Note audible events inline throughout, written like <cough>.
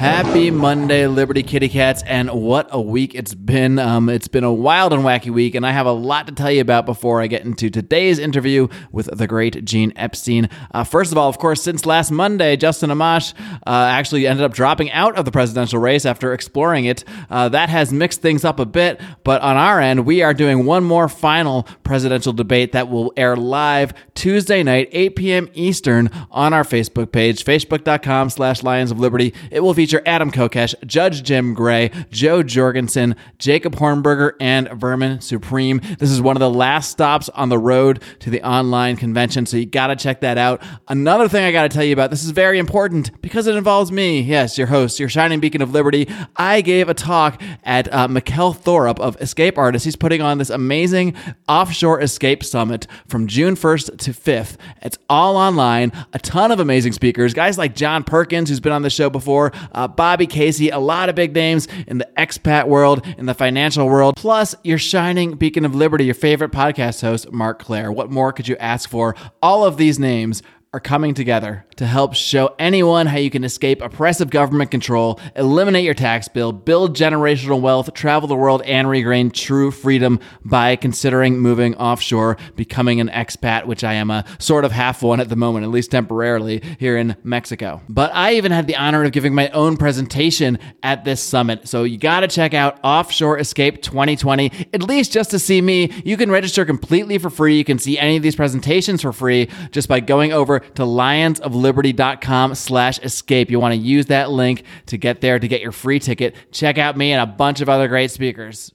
Happy Monday, Liberty Kitty Cats, and what a week it's been. Um, it's been a wild and wacky week, and I have a lot to tell you about before I get into today's interview with the great Gene Epstein. Uh, first of all, of course, since last Monday, Justin Amash uh, actually ended up dropping out of the presidential race after exploring it. Uh, that has mixed things up a bit, but on our end, we are doing one more final presidential debate that will air live Tuesday night, 8 p.m. Eastern, on our Facebook page, facebook.com slash Lions of Liberty. It will feature Adam Kokesh, Judge Jim Gray, Joe Jorgensen, Jacob Hornberger, and Vermin Supreme. This is one of the last stops on the road to the online convention, so you got to check that out. Another thing I got to tell you about this is very important because it involves me. Yes, your host, your shining beacon of liberty. I gave a talk at uh, Mikkel Thorup of Escape Artists. He's putting on this amazing offshore escape summit from June 1st to 5th. It's all online, a ton of amazing speakers, guys like John Perkins, who's been on the show before, Uh, Bobby Casey, a lot of big names in the expat world, in the financial world, plus your shining beacon of liberty, your favorite podcast host, Marc Clair. What more could you ask for? All of these names are coming together to help show anyone how you can escape oppressive government control, eliminate your tax bill, build generational wealth, travel the world, and regain true freedom by considering moving offshore, becoming an expat, which I am a sort of half one at the moment, at least temporarily, here in Mexico. But I even had the honor of giving my own presentation at this summit. So you got to check out Offshore Escape 2020, at least just to see me. You can register completely for free. You can see any of these presentations for free just by going over to lionsofliberty.com slash escape. You want to use that link to get there to get your free ticket. Check out me and a bunch of other great speakers.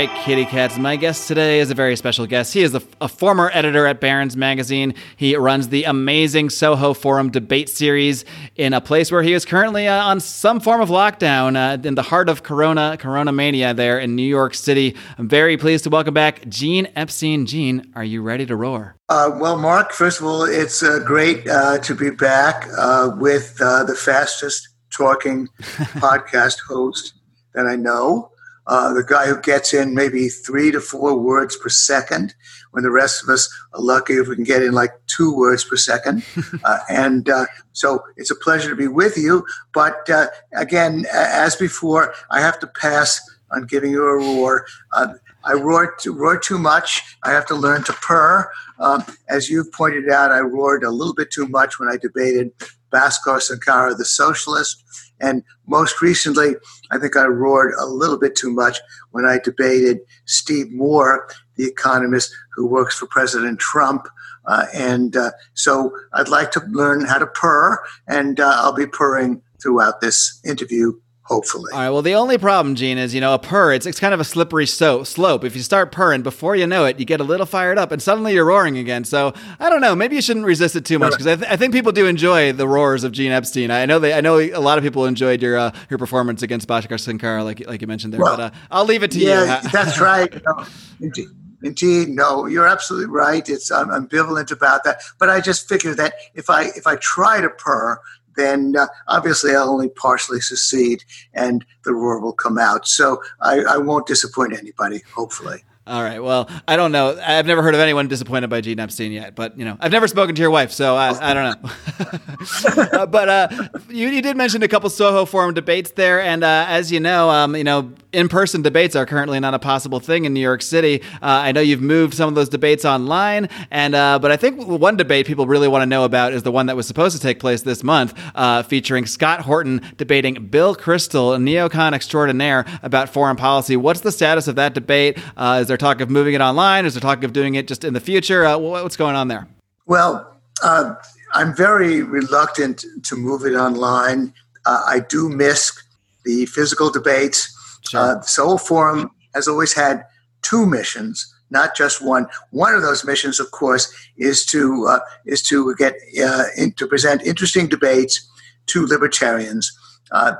Right, kitty cats. My guest today is a very special guest. He is a, a, former editor at Barron's Magazine. He runs the amazing Soho Forum debate series in a place where he is currently uh, on some form of lockdown uh, in the heart of Corona Corona mania there in New York City. I'm very pleased to welcome back Gene Epstein. Gene, are you ready to roar? Uh, well, Marc, first of all, it's uh, great uh, to be back uh, with the fastest talking <laughs> podcast host that I know. Uh, the guy who gets in maybe three to four words per second, when the rest of us are lucky if we can get in like two words per second. <laughs> uh, and uh, so it's a pleasure to be with you. But uh, again, as before, I have to pass on giving you a roar. Uh, I roar too, roar too much. I have to learn to purr. Um, as you've pointed out, I roared a little bit too much when I debated Bhaskar Sunkara, the socialist. And most recently, I think I roared a little bit too much when I debated Steve Moore, the economist who works for President Trump. Uh, and uh, so I'd like to learn how to purr, and uh, I'll be purring throughout this interview hopefully. All right. Well, the only problem, Gene, is you know a purr. It's it's kind of a slippery so- slope. If you start purring, before you know it, you get a little fired up, and suddenly you're roaring again. So I don't know. Maybe you shouldn't resist it too much because I, th- I, think people do enjoy the roars of Gene Epstein. I know they. I know a lot of people enjoyed your uh, your performance against Bhaskar Sunkara, like like you mentioned there. Well, but uh, I'll leave it to yeah, you. <laughs> that's right. No, indeed, indeed, no, you're absolutely right. It's I'm ambivalent about that, but I just figure that if I if I try to purr, then uh, obviously I'll only partially succeed and the roar will come out. So I, I won't disappoint anybody, hopefully. All right. Well, I don't know. I've never heard of anyone disappointed by Gene Epstein yet, but you know, I've never spoken to your wife, so I, I don't know. <laughs> uh, but uh, you, you, did mention a couple Soho Forum debates there, and uh, as you know, um, you know, in-person debates are currently not a possible thing in New York City. Uh, I know you've moved some of those debates online, and uh, but I think one debate people really want to know about is the one that was supposed to take place this month, uh, featuring Scott Horton debating Bill Kristol, a neocon extraordinaire, about foreign policy. What's the status of that debate? is there talk of moving it online? Is there talk of doing it just in the future? Uh, what's going on there? Well, uh, I'm very reluctant to move it online. Uh, I do miss the physical debates. Sure. Uh, the Soho Forum has always had two missions, not just one. One of those missions, of course, is to uh, is to get uh, in, to present interesting debates to libertarians.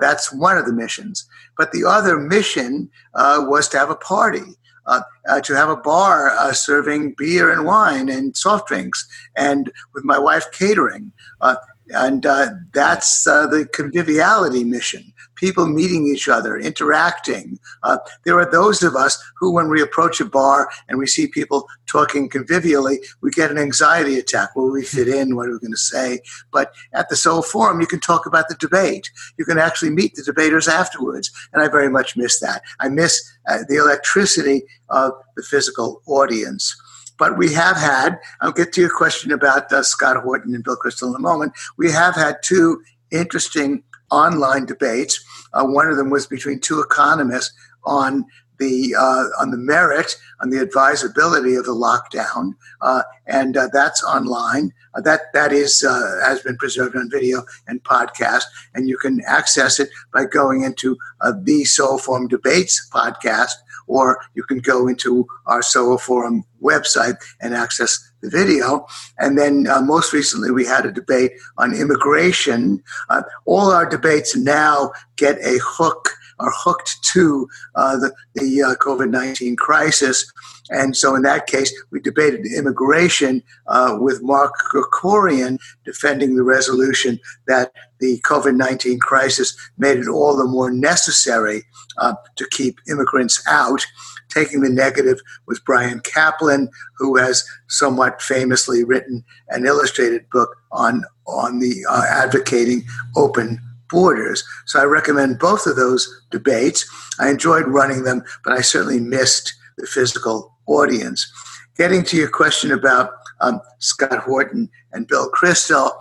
that's one of the missions. But the other mission was to have a party uh, uh, to have a bar uh, serving beer and wine and soft drinks, and with my wife catering. Uh, and uh, that's uh, the conviviality mission people meeting each other, interacting. Uh, there are those of us who, when we approach a bar and we see people talking convivially, we get an anxiety attack. Will we fit in? What are we going to say? But at the Soho Forum, you can talk about the debate. You can actually meet the debaters afterwards. And I very much miss that. I miss uh, the electricity of the physical audience. But we have had, I'll get to your question about uh, Scott Horton and Bill Kristol in a moment. We have had two interesting online debates. Uh, one of them was between two economists on the uh, on the merit on the advisability of the lockdown, uh, and uh, that's online. Uh, that that is uh, has been preserved on video and podcast, and you can access it by going into the Soho Forum Debates podcast, or you can go into our Soho Forum website and access the video. And then uh, most recently, we had a debate on immigration. Uh, all our debates now get a hook, are hooked to uh, the, the uh, COVID 19 crisis. And so, in that case, we debated immigration uh, with Mark Krikorian defending the resolution that the COVID 19 crisis made it all the more necessary uh, to keep immigrants out taking the negative was Bryan Caplan, who has somewhat famously written an illustrated book on on the uh, advocating open borders. So I recommend both of those debates. I enjoyed running them, but I certainly missed the physical audience. Getting to your question about um, Scott Horton and Bill Kristol,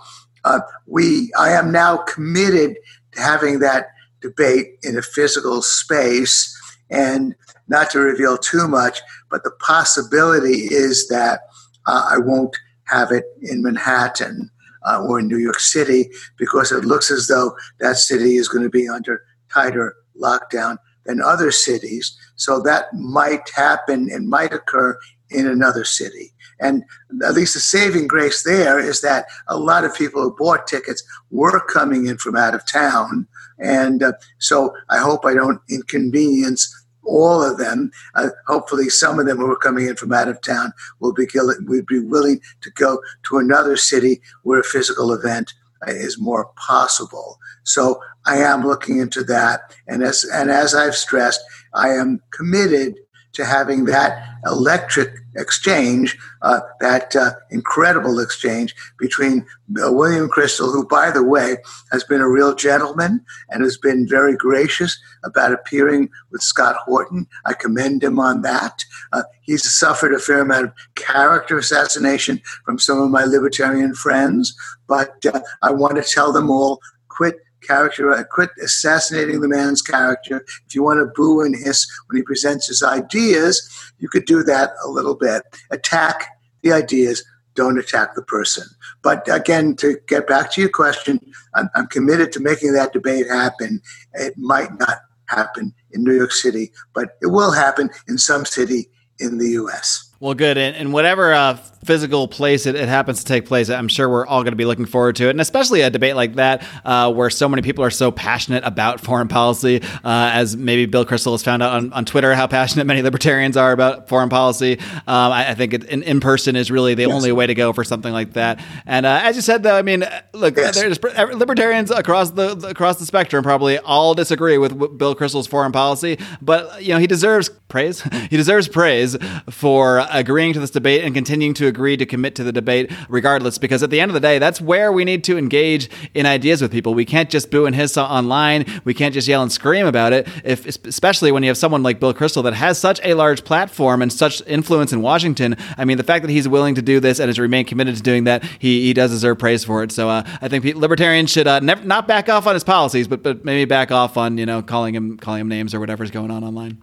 uh, we I am now committed to having that debate in a physical space. And not to reveal too much, but the possibility is that uh, I won't have it in Manhattan uh, or in New York City because it looks as though that city is going to be under tighter lockdown than other cities. So that might happen and might occur in another city. And at least the saving grace there is that a lot of people who bought tickets were coming in from out of town. And uh, so I hope I don't inconvenience all of them. Uh, hopefully, some of them who are coming in from out of town will be would be willing to go to another city where a physical event uh, is more possible. So I am looking into that, and as and as I've stressed, I am committed to having that electric exchange, uh, that uh, incredible exchange between uh, William Kristol, who, by the way, has been a real gentleman and has been very gracious about appearing with Scott Horton. I commend him on that. Uh, he's suffered a fair amount of character assassination from some of my libertarian friends, but uh, I want to tell them all quit character, uh, quit assassinating the man's character. If you want to boo and hiss when he presents his ideas, you could do that a little bit. Attack the ideas, don't attack the person. But again, to get back to your question, I'm, I'm committed to making that debate happen. It might not happen in New York City, but it will happen in some city in the U.S. Well, good. And, and whatever uh, physical place it, it, happens to take place, I'm sure we're all going to be looking forward to it. And especially a debate like that, uh, where so many people are so passionate about foreign policy, uh, as maybe Bill Kristol has found out on, on Twitter how passionate many libertarians are about foreign policy. Um, I, I, think it, in, in, person is really the yes. only way to go for something like that. And uh, as you said, though, I mean, look, yes. there's libertarians across the across the spectrum probably all disagree with Bill Kristol's foreign policy, but you know he deserves praise. <laughs> he deserves praise for agreeing to this debate and continuing to agree to commit to the debate regardless, because at the end of the day, that's where we need to engage in ideas with people. We can't just boo and hiss online. We can't just yell and scream about it, if, especially when you have someone like Bill Kristol that has such a large platform and such influence in Washington. I mean, the fact that he's willing to do this and has remained committed to doing that, he, he does deserve praise for it. So uh, I think libertarians should uh, never, not back off on his policies, but, but maybe back off on, you know, calling him, calling him names or whatever's going on online.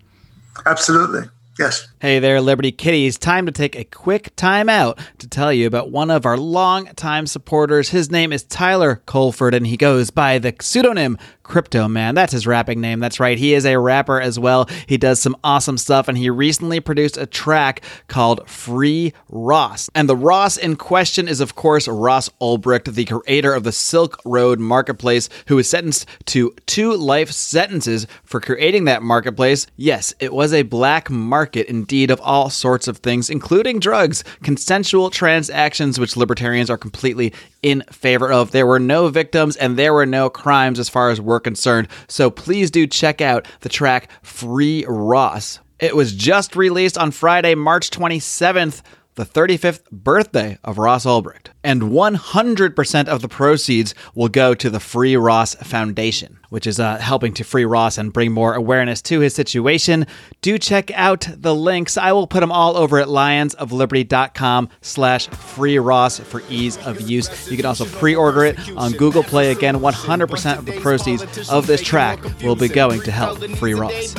Absolutely. Yes. Hey there, Liberty Kitties. Time to take a quick time out to tell you about one of our long-time supporters. His name is Tyler Colford, and he goes by the pseudonym Crypto Man. That's his rapping name. That's right. He is a rapper as well. He does some awesome stuff, and he recently produced a track called Free Ross. And the Ross in question is, of course, Ross Ulbricht, the creator of the Silk Road Marketplace, who was sentenced to two life sentences for creating that marketplace. Yes, it was a black market indeed of all sorts of things, including drugs, consensual transactions, which libertarians are completely in favor of. There were no victims and there were no crimes as far as we're concerned. So please do check out the track Free Ross. It was just released on Friday, March 27th, the 35th birthday of Ross Ulbricht. And 100% of the proceeds will go to the Free Ross Foundation which is uh, helping to free Ross and bring more awareness to his situation. Do check out the links. I will put them all over at lionsofliberty.com slash free Ross for ease of use. You can also pre-order it on Google Play. Again, 100% of the proceeds of this track will be going to help free Ross.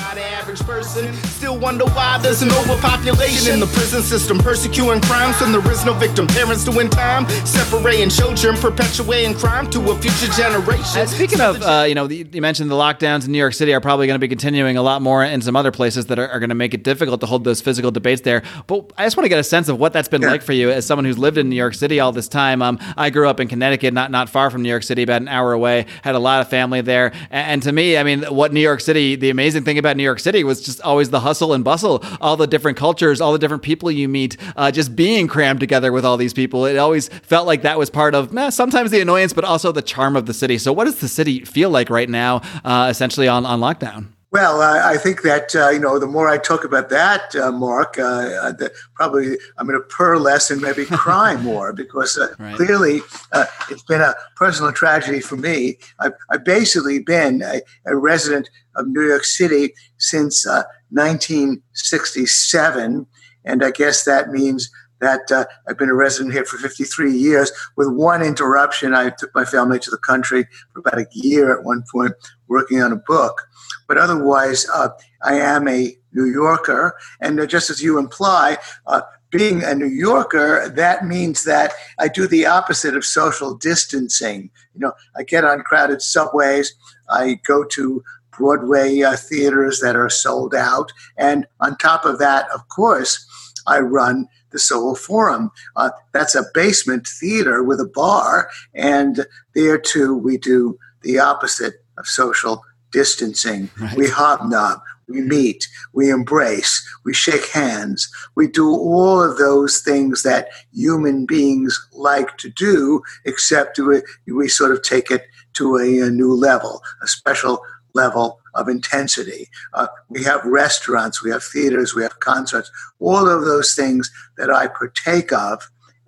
Still wonder why there's an overpopulation in the prison system, persecuting crimes when there is no victim. Parents doing time, separating children, perpetuating crime to a future generation. And speaking of, uh, you know, the you mentioned the lockdowns in New York City are probably going to be continuing a lot more in some other places that are, are going to make it difficult to hold those physical debates there. But I just want to get a sense of what that's been like for you as someone who's lived in New York City all this time. Um, I grew up in Connecticut, not not far from New York City, about an hour away. Had a lot of family there, and, and to me, I mean, what New York City, the amazing thing about New York City was just always the hustle and bustle, all the different cultures, all the different people you meet, uh, just being crammed together with all these people. It always felt like that was part of nah, sometimes the annoyance, but also the charm of the city. So, what does the city feel like right now? Uh, essentially on, on lockdown? Well, I, I think that uh, you know the more I talk about that, uh, Marc, uh, uh the, probably I'm going to purr less and maybe <laughs> cry more because uh, right. clearly uh, it's been a personal tragedy for me. I've, I've basically been a, a, resident of New York City since 1967, and I guess that means that uh, I've been a resident here for 53 years. With one interruption, I took my family to the country for about a year at one point, working on a book. But otherwise, uh, I am a New Yorker, and uh, just as you imply, uh, being a New Yorker, that means that I do the opposite of social distancing. You know, I get on crowded subways, I go to Broadway uh, theaters that are sold out, and on top of that, of course, I run the Soho Forum. Uh, that's a basement theater with a bar, and there too we do the opposite of social distancing. Right. We hobnob, we meet, we embrace, we shake hands, we do all of those things that human beings like to do, except we, we sort of take it to a, a new level, a special level of intensity. Uh, we have restaurants, we have theaters, we have concerts, all of those things that I partake of.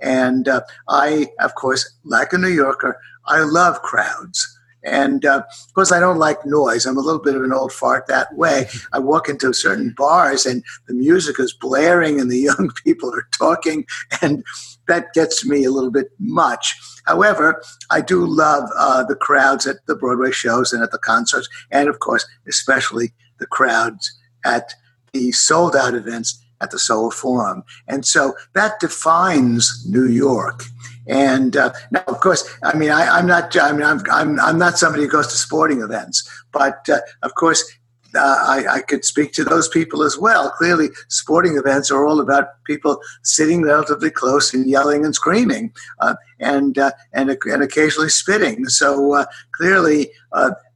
And uh, I, of course, like a New Yorker, I love crowds. And uh, of course, I don't like noise. I'm a little bit of an old fart that way. I walk into certain bars and the music is blaring and the <laughs> young people are talking, and that gets me a little bit much. However, I do love uh, the crowds at the Broadway shows and at the concerts, and of course, especially the crowds at the sold out events at the Soho Forum. And so that defines New York. And uh, now, of course, I mean, I, am not. I mean, I'm, I'm, I'm not somebody who goes to sporting events, but uh, of course, uh, I, I, could speak to those people as well. Clearly, sporting events are all about people sitting relatively close and yelling and screaming, uh, and, uh, and and occasionally spitting. So uh, clearly,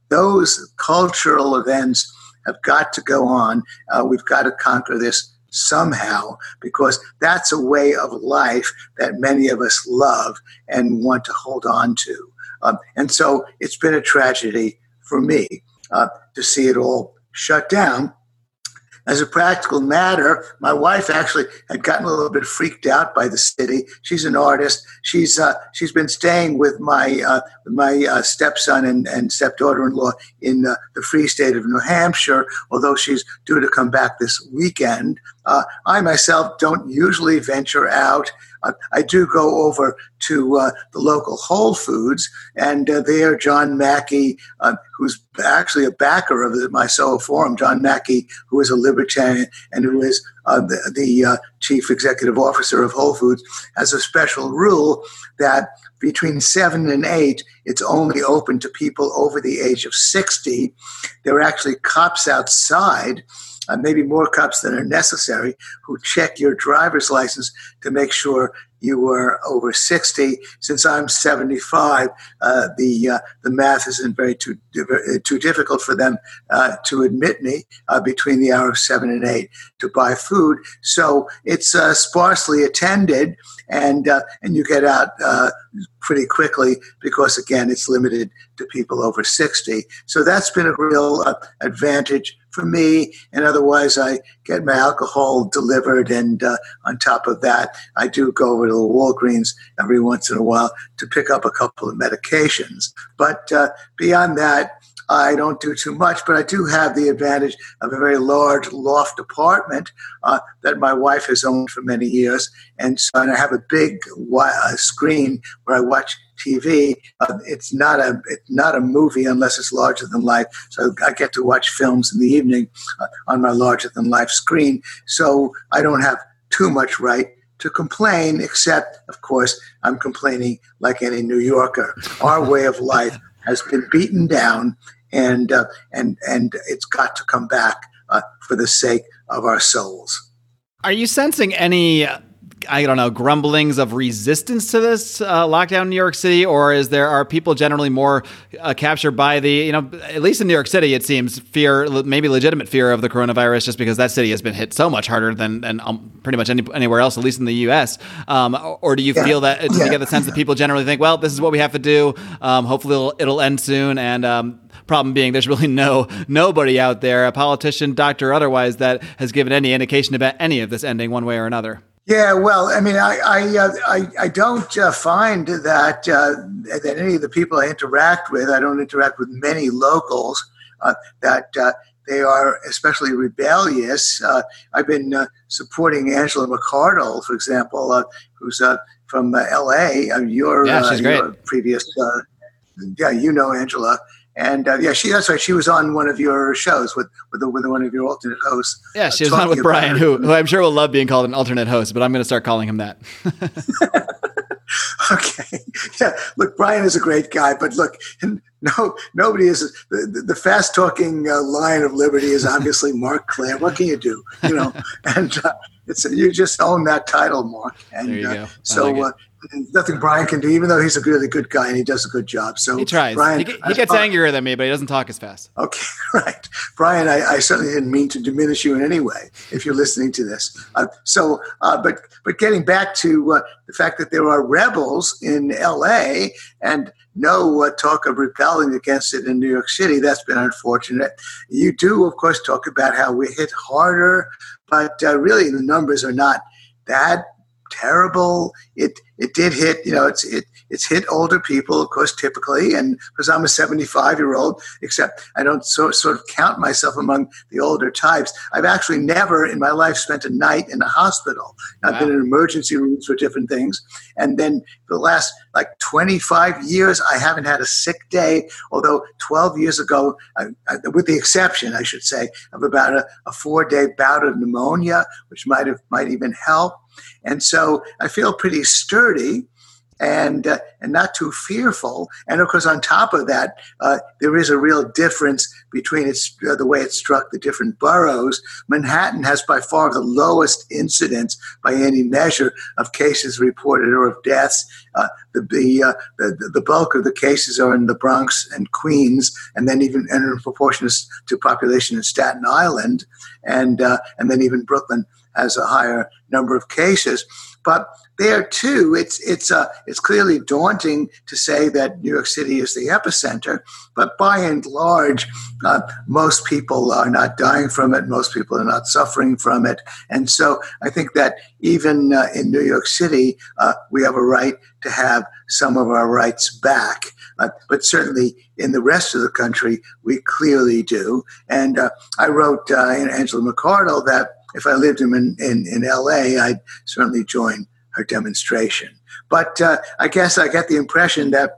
those cultural events have got to go on. We've got to conquer this somehow because that's a way of life that many of us love and want to hold on to. Um, and so it's been a tragedy for me uh, to see it all shut down. As a practical matter, my wife actually had gotten a little bit freaked out by the city. She's an artist. She's uh, she's been staying with my uh, my uh, stepson and, and stepdaughter-in-law in uh, the free state of New Hampshire. Although she's due to come back this weekend, uh, I myself don't usually venture out. Uh, I do go over to uh, the local Whole Foods, and uh, there, John Mackey, uh, who's actually a backer of the my Soho Forum, John Mackey, who is a libertarian and who is uh, the, the chief executive officer of Whole Foods, has a special rule that between seven and eight, it's only open to people over the age of 60. There are actually cops outside uh, maybe more cops than are necessary, who check your driver's license to make sure you were over 60. Since I'm 75, uh, the uh, the math isn't very too too difficult for them uh, to admit me uh, between the hour of seven and eight to buy food. So it's uh, sparsely attended, and uh, and you get out pretty quickly because again it's limited to people over 60. So that's been a real advantage for me. And otherwise, I get my alcohol delivered. And uh, on top of that, I do go over to the Walgreens every once in a while to pick up a couple of medications. But uh, beyond that, I don't do too much, but I do have the advantage of a very large loft apartment uh, that my wife has owned for many years. And so and I have a big uh, screen where I watch TV. Uh, it's not a it's not a movie unless it's larger than life. So I get to watch films in the evening uh, on my larger than life screen. So I don't have too much right to complain, except of course I'm complaining like any New Yorker. Our way of life has been beaten down, and uh, and and it's got to come back uh, for the sake of our souls. Are you sensing any I don't know, grumblings of resistance to this uh, lockdown in New York City, or is there are people generally more uh, captured by the you know at least in New York City it seems fear maybe legitimate fear of the coronavirus just because that city has been hit so much harder than than um, pretty much any, anywhere else at least in the U.S. Um, or do you yeah. feel that do you get the sense that people generally think well this is what we have to do um, hopefully it'll, it'll, end soon and um, problem being there's really no nobody out there a politician doctor otherwise that has given any indication about any of this ending one way or another. Yeah, well, I mean, I I uh, I, I, don't uh, find that uh, that any of the people I interact with, I don't interact with many locals, uh, that uh, they are especially rebellious. Uh, I've been supporting Angela McArdle, for example, who's from L.A. your, yeah, she's great. Your previous, yeah, you know Angela. And uh, yeah, she that's right. She was on one of your shows with with, the, with one of your alternate hosts. Yeah, she uh, was on with Brian, who, who I'm sure will love being called an alternate host, but I'm going to start calling him that. <laughs> okay, yeah. Look, Brian is a great guy, but look, no, nobody is the, the fast talking uh, lion of liberty is obviously Marc Clair. What can you do? You know, <laughs> and uh, it's you just own that title, Marc. And there you uh, go. so like nothing Brian can do, even though he's a really good guy and he does a good job. So he tries. Brian, he, he gets angrier than me, but he doesn't talk as fast. Okay, <laughs> right, Brian. I, I, certainly didn't mean to diminish you in any way. If you're listening to this, uh, so uh, but but getting back to uh, the fact that there are rebels in L.A. and no uh, talk of rebelling against it in New York City. That's been unfortunate. You do, of course, talk about how we hit harder, but uh, really the numbers are not that terrible. It it did hit, you know, it's it it's hit older people, of course, typically, and because I'm a 75 year old, except I don't so, sort of count myself among the older types. I've actually never in my life spent a night in a hospital. I've been in emergency rooms for different things, and then the last like 25 years, I haven't had a sick day. Although 12 years ago, I, I, with the exception, I should say, of about a, a four day bout of pneumonia, which might have might even help. And so I feel pretty sturdy and uh, and not too fearful. And of course, on top of that, uh, there is a real difference between its uh, the way it struck the different boroughs. Manhattan has by far the lowest incidence by any measure of cases reported or of deaths. Uh, the the, uh, the, the bulk of the cases are in the Bronx and Queens, and then even and in proportion to population in Staten Island, and uh, and then even Brooklyn has a higher number of cases. But there too, it's it's uh, it's clearly daunting to say that New York City is the epicenter. But by and large, uh, most people are not dying from it. Most people are not suffering from it. And so I think that even uh, in New York City, uh, we have a right to have some of our rights back. Uh, but certainly in the rest of the country, we clearly do. And I wrote in Angela McArdle that if I lived in, in, in LA, I'd certainly join her demonstration. But uh, I guess I get the impression that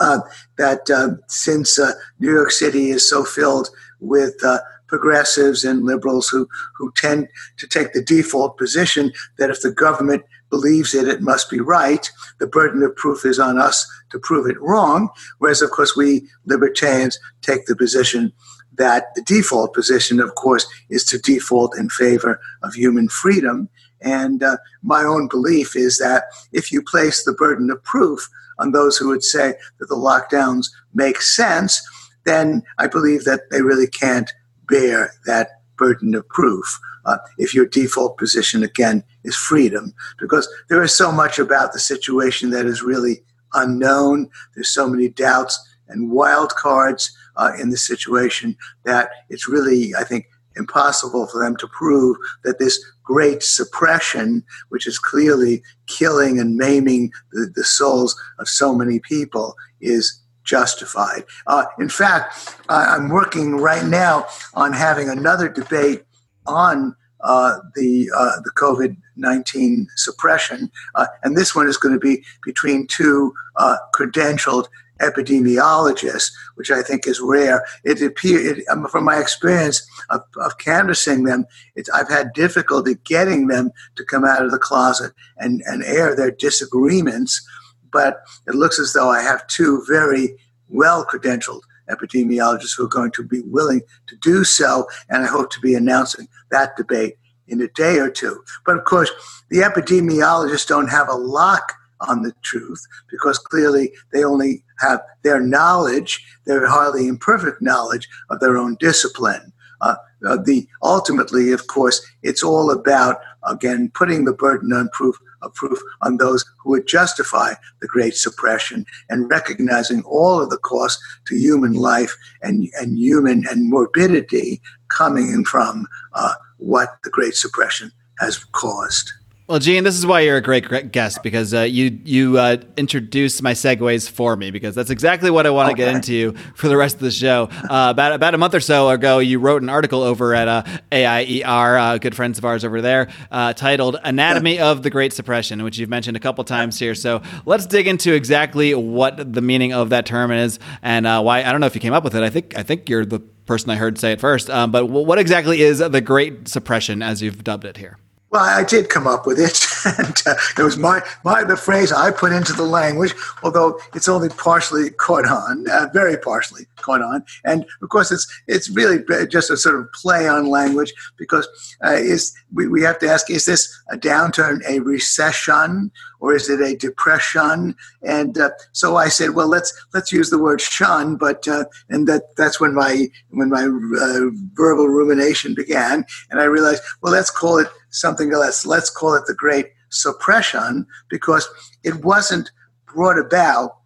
uh, that uh, since uh, New York City is so filled with uh, progressives and liberals who, who tend to take the default position that if the government believes it, it must be right. The burden of proof is on us to prove it wrong. Whereas, of course, we libertarians take the position that the default position, of course, is to default in favor of human freedom. And uh, my own belief is that if you place the burden of proof on those who would say that the lockdowns make sense, then I believe that they really can't bear that burden of proof. Uh, if your default position again is freedom, because there is so much about the situation that is really unknown. There's so many doubts and wild cards uh, in this situation that it's really, I think, impossible for them to prove that this great suppression, which is clearly killing and maiming the, the souls of so many people, is justified. Uh, in fact, I'm working right now on having another debate on uh, the uh, the COVID nineteen suppression, uh, and this one is going to be between two uh, credentialed epidemiologists, which I think is rare. It appears, um, from my experience of, of canvassing them, I've had difficulty getting them to come out of the closet and, and air their disagreements. But it looks as though I have two very well credentialed epidemiologists who are going to be willing to do so, and I hope to be announcing that debate in a day or two. But of course, the epidemiologists don't have a lock on the truth because clearly they only have their knowledge, their highly imperfect knowledge of their own discipline. Uh, uh, the ultimately, of course, it's all about again putting the burden on proof of proof on those who would justify the great suppression and recognizing all of the costs to human life and, and human and morbidity coming from uh, what the great suppression has caused. Well, Gene, this is why you're a great guest because uh, you you uh, introduced my segues for me because that's exactly what I want to okay. get into for the rest of the show. Uh, about about a month or so ago, you wrote an article over at uh, AIER, uh, good friends of ours over there, uh, titled "Anatomy of the Great Suppression," which you've mentioned a couple times here. So let's dig into exactly what the meaning of that term is and why. I don't know if you came up with it. I think I think you're the person I heard say it first. Um, but what exactly is the Great Suppression, as you've dubbed it here? Well, I did come up with it, <laughs> and uh, it was my, my the phrase I put into the language, although it's only partially caught on, uh, very partially caught on, and of course it's it's really just a sort of play on language because uh, is we, we have to ask is this a downturn, a recession, or is it a depression? And uh, so I said, well, let's let's use the word shun, but uh, and that that's when my when my uh, verbal rumination began, and I realized, well, let's call it something else. Let's call it the Great Suppression because it wasn't brought about,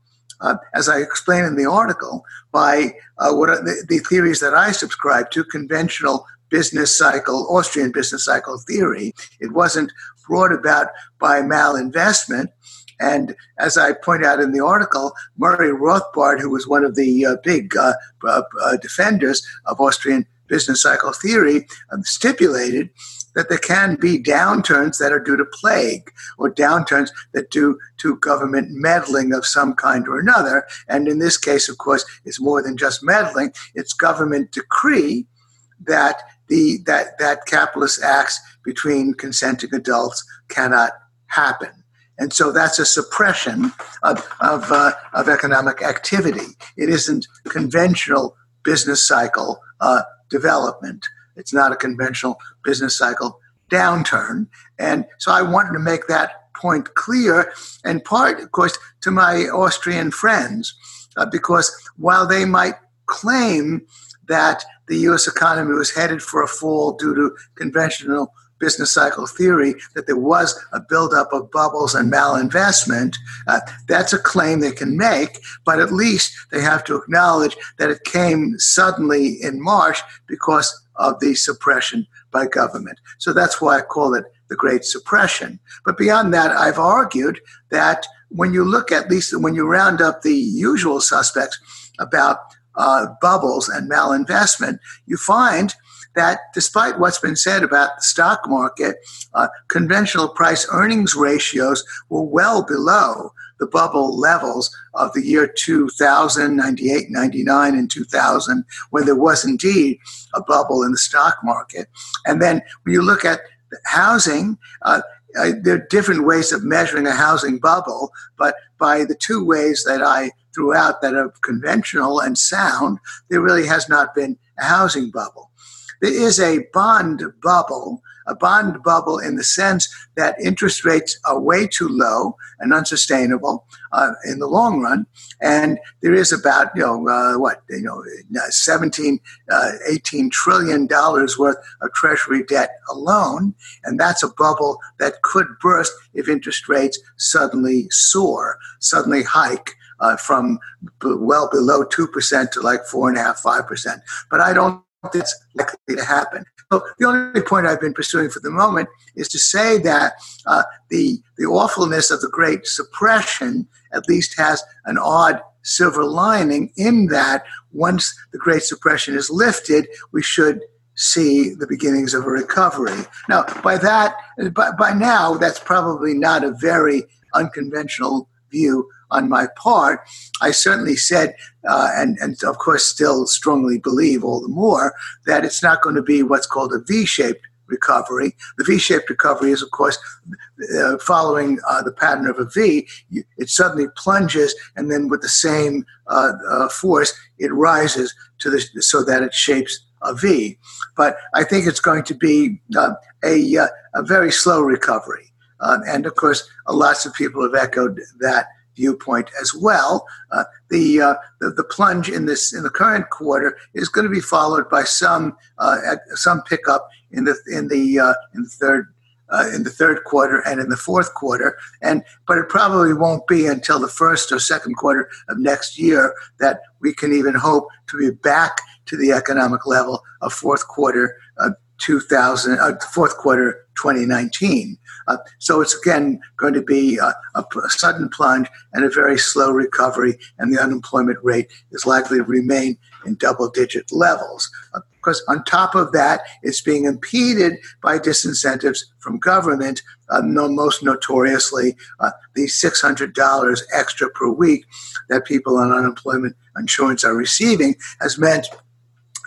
uh, as I explained in the article, by uh, what the, the, theories that I subscribe to, conventional business cycle, Austrian business cycle theory. It wasn't brought about by malinvestment. And as I point out in the article, Murray Rothbard, who was one of the uh, big uh, uh, uh defenders of Austrian business cycle theory, um, stipulated that there can be downturns that are due to plague or downturns that due to government meddling of some kind or another. And in this case, of course, it's more than just meddling. It's government decree that the that that capitalist acts between consenting adults cannot happen. And so that's a suppression of, of, uh, of economic activity. It isn't conventional business cycle uh, development. It's not a conventional business cycle downturn. And so I wanted to make that point clear, and part, of course, to my Austrian friends, uh, because while they might claim that the US economy was headed for a fall due to conventional business cycle theory that there was a buildup of bubbles and malinvestment. Uh, that's a claim they can make, but at least they have to acknowledge that it came suddenly in March because of the suppression by government. So that's why I call it the Great Suppression. But beyond that, I've argued that when you look at least when you round up the usual suspects about uh, bubbles and malinvestment, you find that despite what's been said about the stock market, uh, conventional price earnings ratios were well below the bubble levels of the year 2000, 98, 99, and 2000, when there was indeed a bubble in the stock market. And then when you look at housing, uh, uh, there are different ways of measuring a housing bubble, but by the two ways that I threw out that are conventional and sound, there really has not been a housing bubble. There is a bond bubble, a bond bubble in the sense that interest rates are way too low and unsustainable uh, in the long run. And there is about, you know, uh, what, you know, 17, uh, 18 trillion dollars worth of treasury debt alone. And that's a bubble that could burst if interest rates suddenly soar, suddenly hike. Uh, from b- well below 2% to like 4.5%, 5%. But I don't that's likely to happen. So the only point I've been pursuing for the moment is to say that uh, the the awfulness of the Great Suppression at least has an odd silver lining in that once the Great Suppression is lifted, we should see the beginnings of a recovery. Now, by that, by, by now, that's probably not a very unconventional view on my part. I certainly said, uh, and, and of course still strongly believe all the more, that it's not going to be what's called a V shaped recovery. The V shaped recovery is, of course, uh, following uh, the pattern of a V. It suddenly plunges, and then with the same uh, uh force, it rises to the, so that it shapes a V. But I think it's going to be uh, a, a very slow recovery. And of course, lots of people have echoed that viewpoint as well. Uh, the, uh, the, the plunge in this in the current quarter is going to be followed by some uh, some pickup in the in the uh, in the third. Uh, in the third quarter and in the fourth quarter, and but it probably won't be until the first or second quarter of next year that we can even hope to be back to the economic level of fourth quarter 2000, uh, fourth quarter 2019. Uh, so it's again going to be a, a, sudden plunge and a very slow recovery, and the unemployment rate is likely to remain in double digit levels. Uh, because on top of that, it's being impeded by disincentives from government, uh, no, most notoriously uh, the $600 extra per week that people on unemployment insurance are receiving has meant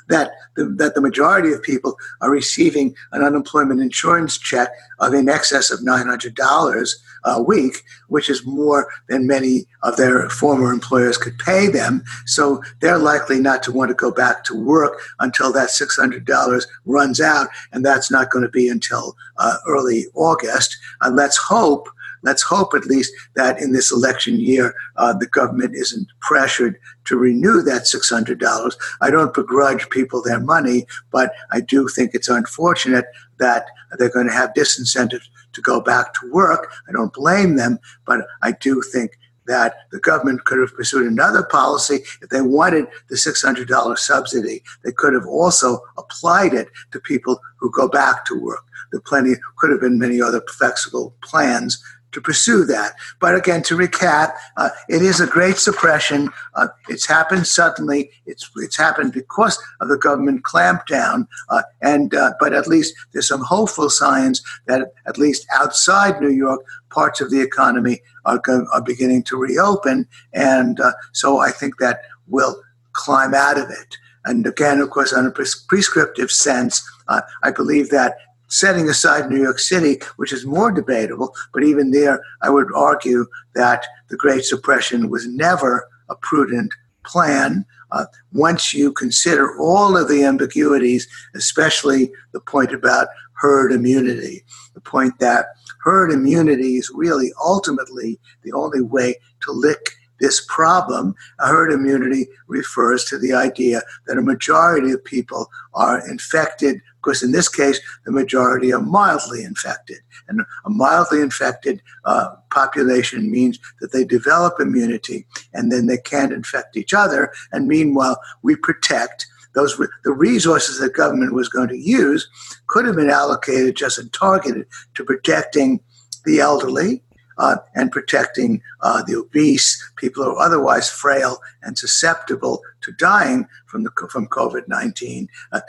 that the, that the majority of people are receiving an unemployment insurance check of in excess of $900 a week, which is more than many of their former employers could pay them. So they're likely not to want to go back to work until that $600 runs out, and that's not going to be until uh, early August. Uh, let's hope let's hope at least that in this election year, uh, the government isn't pressured to renew that $600. I don't begrudge people their money, but I do think it's unfortunate that they're going to have disincentives to go back to work. I don't blame them, but I do think that the government could have pursued another policy if they wanted the $600 subsidy. They could have also applied it to people who go back to work. There plenty could have been many other flexible plans to pursue that. But again, to recap, uh, it is a great suppression. Uh, it's happened suddenly. It's it's happened because of the government clampdown. Uh, and uh, but at least there's some hopeful signs that at least outside New York, parts of the economy are go- are beginning to reopen. And uh, so I think that will climb out of it. And again, of course, on a pres- prescriptive sense, uh, I believe that setting aside New York City, which is more debatable, but even there, I would argue that the Great Suppression was never a prudent plan. Uh, once you consider all of the ambiguities, especially the point about herd immunity, the point that herd immunity is really ultimately the only way to lick this problem. Herd immunity refers to the idea that a majority of people are infected course, in this case, the majority are mildly infected. And a mildly infected uh, population means that they develop immunity and then they can't infect each other. And meanwhile, we protect those the resources that government was going to use could have been allocated just and targeted to protecting the elderly uh, and protecting uh, the obese, people who are otherwise frail and susceptible to dying from the from COVID nineteen. Uh,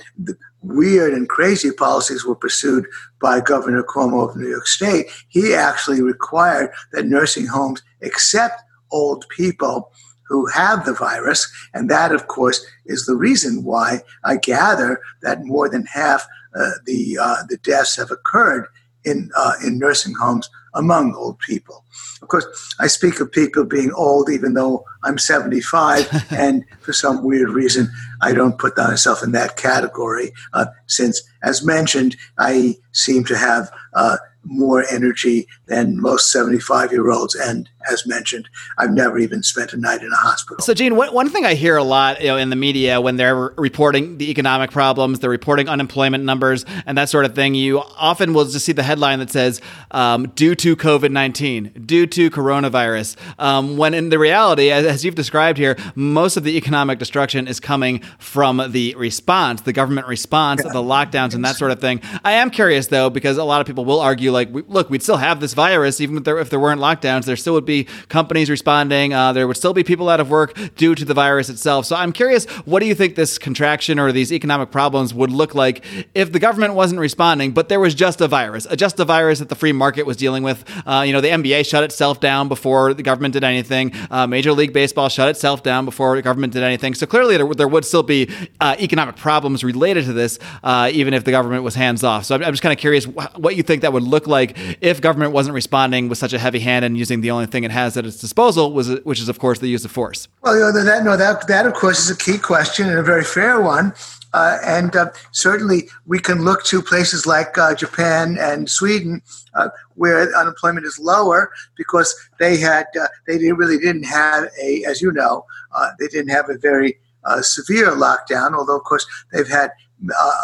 weird and crazy policies were pursued by Governor Cuomo of New York State, he actually required that nursing homes accept old people who have the virus. And that, of course, is the reason why I gather that more than half uh, the, uh, the deaths have occurred in, uh, in nursing homes among old people. Of course, I speak of people being old, even though I'm 75, <laughs> and for some weird reason, I don't put myself in that category. Uh, since, as mentioned, I seem to have uh, more energy than most 75 year olds. And as mentioned, I've never even spent a night in a hospital. So, Gene, one, one thing I hear a lot you know, in the media when they're reporting the economic problems, they're reporting unemployment numbers and that sort of thing, you often will just see the headline that says, um, due to COVID 19, due to coronavirus. Um, when in the reality, as, as you've described here, most of the economic destruction is coming from the response, the government response, yeah. the lockdowns, and that sort of thing. I am curious, though, because a lot of people will argue, like, look, we'd still have this virus, even if there, if there weren't lockdowns, there still would be companies responding. Uh, there would still be people out of work due to the virus itself. So I'm curious, what do you think this contraction or these economic problems would look like if the government wasn't responding, but there was just a virus, just a virus that the free market was dealing with? Uh, you know, the NBA shut itself down before the government did anything. Uh, Major League Baseball shut itself down before the government did anything. So clearly, there, there would still be uh, economic problems related to this, uh, even if the government was hands off. So I'm, I'm just kind of curious what you think that would look like if government wasn't responding with such a heavy hand and using the only thing it has at its disposal, was which is of course the use of force. Well, that no, that that of course is a key question and a very fair one. Uh, and uh, certainly, we can look to places like uh, Japan and Sweden, uh, where unemployment is lower because they had uh, they really didn't have a, as you know, uh, they didn't have a very severe lockdown. Although, of course, they've had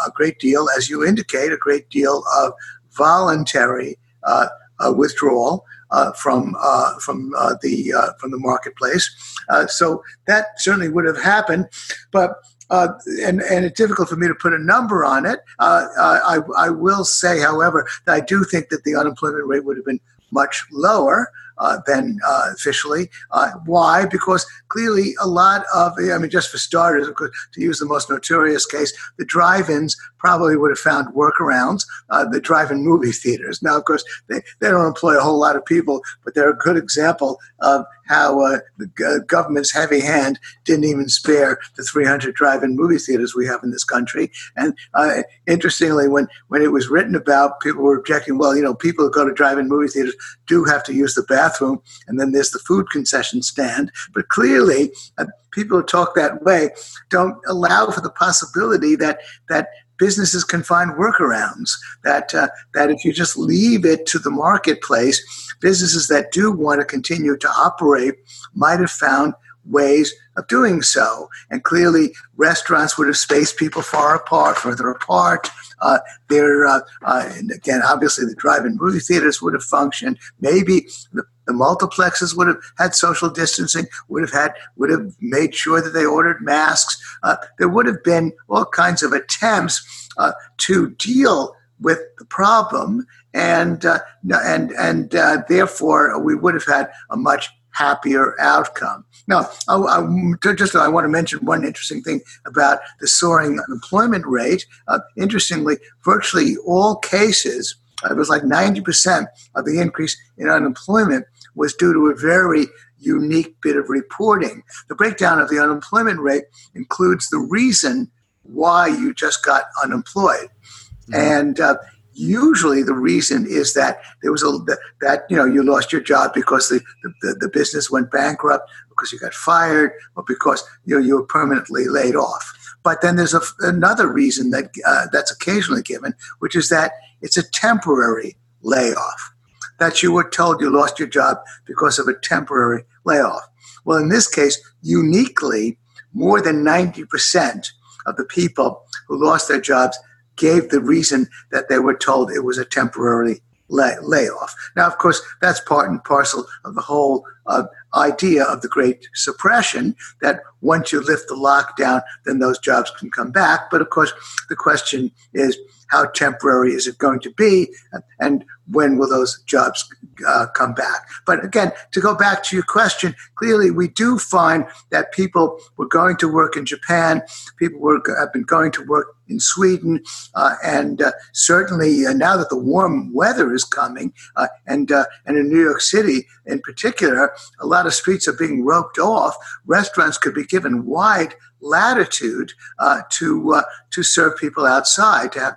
a great deal, as you indicate, a great deal of voluntary withdrawal. Uh, from uh, from uh, the uh, from the marketplace, so that certainly would have happened, but and and it's difficult for me to put a number on it. I I will say, however, that I do think that the unemployment rate would have been much lower uh, uh, officially. Uh, why? Because clearly a lot of, I mean, just for starters, to use the most notorious case, the drive-ins probably would have found workarounds. Uh, the drive-in movie theaters. Now, of course, they, they don't employ a whole lot of people, but they're a good example of how uh, the government's heavy hand didn't even spare the 300 drive-in movie theaters we have in this country. And uh, interestingly, when when it was written about, people were objecting. Well, you know, people who go to drive-in movie theaters do have to use the bathroom, and then there's the food concession stand. But clearly, uh, people who talk that way don't allow for the possibility that that businesses can find workarounds. That uh, that if you just leave it to the marketplace, businesses that do want to continue to operate might have found ways of doing so. And clearly, restaurants would have spaced people far apart, further apart. Uh, there, uh, uh, and again, obviously, the drive-in movie theaters would have functioned. Maybe the, the multiplexes would have had social distancing. Would have had would have made sure that they ordered masks. Uh, there would have been all kinds of attempts uh, to deal with the problem, and uh, and and therefore we would have had a much happier outcome. Now, I, I, just I want to mention one interesting thing about the soaring unemployment rate. Uh, interestingly, virtually all cases, uh, it was like 90% of the increase in unemployment was due to a very unique bit of reporting. The breakdown of the unemployment rate includes the reason why you just got unemployed. Mm-hmm. And uh, usually the reason is that there was a that you know you lost your job because the, the, the business went bankrupt because you got fired or because you know you were permanently laid off. But then there's a, another reason that uh, that's occasionally given which is that it's a temporary layoff. That you were told you lost your job because of a temporary layoff. Well in this case uniquely more than 90% of the people who lost their jobs gave the reason that they were told it was a temporary lay- layoff. Now, of course, that's part and parcel of the whole uh, idea of the Great Suppression that once you lift the lockdown, then those jobs can come back. But of course, the question is how temporary is it going to be, and when will those jobs uh, come back? But again, to go back to your question, clearly we do find that people were going to work in Japan, people were, have been going to work in Sweden, uh, and uh, certainly uh, now that the warm weather is coming, uh, and uh, and in New York City in particular, a lot of streets are being roped off. Restaurants could be given wide latitude to to serve people outside to have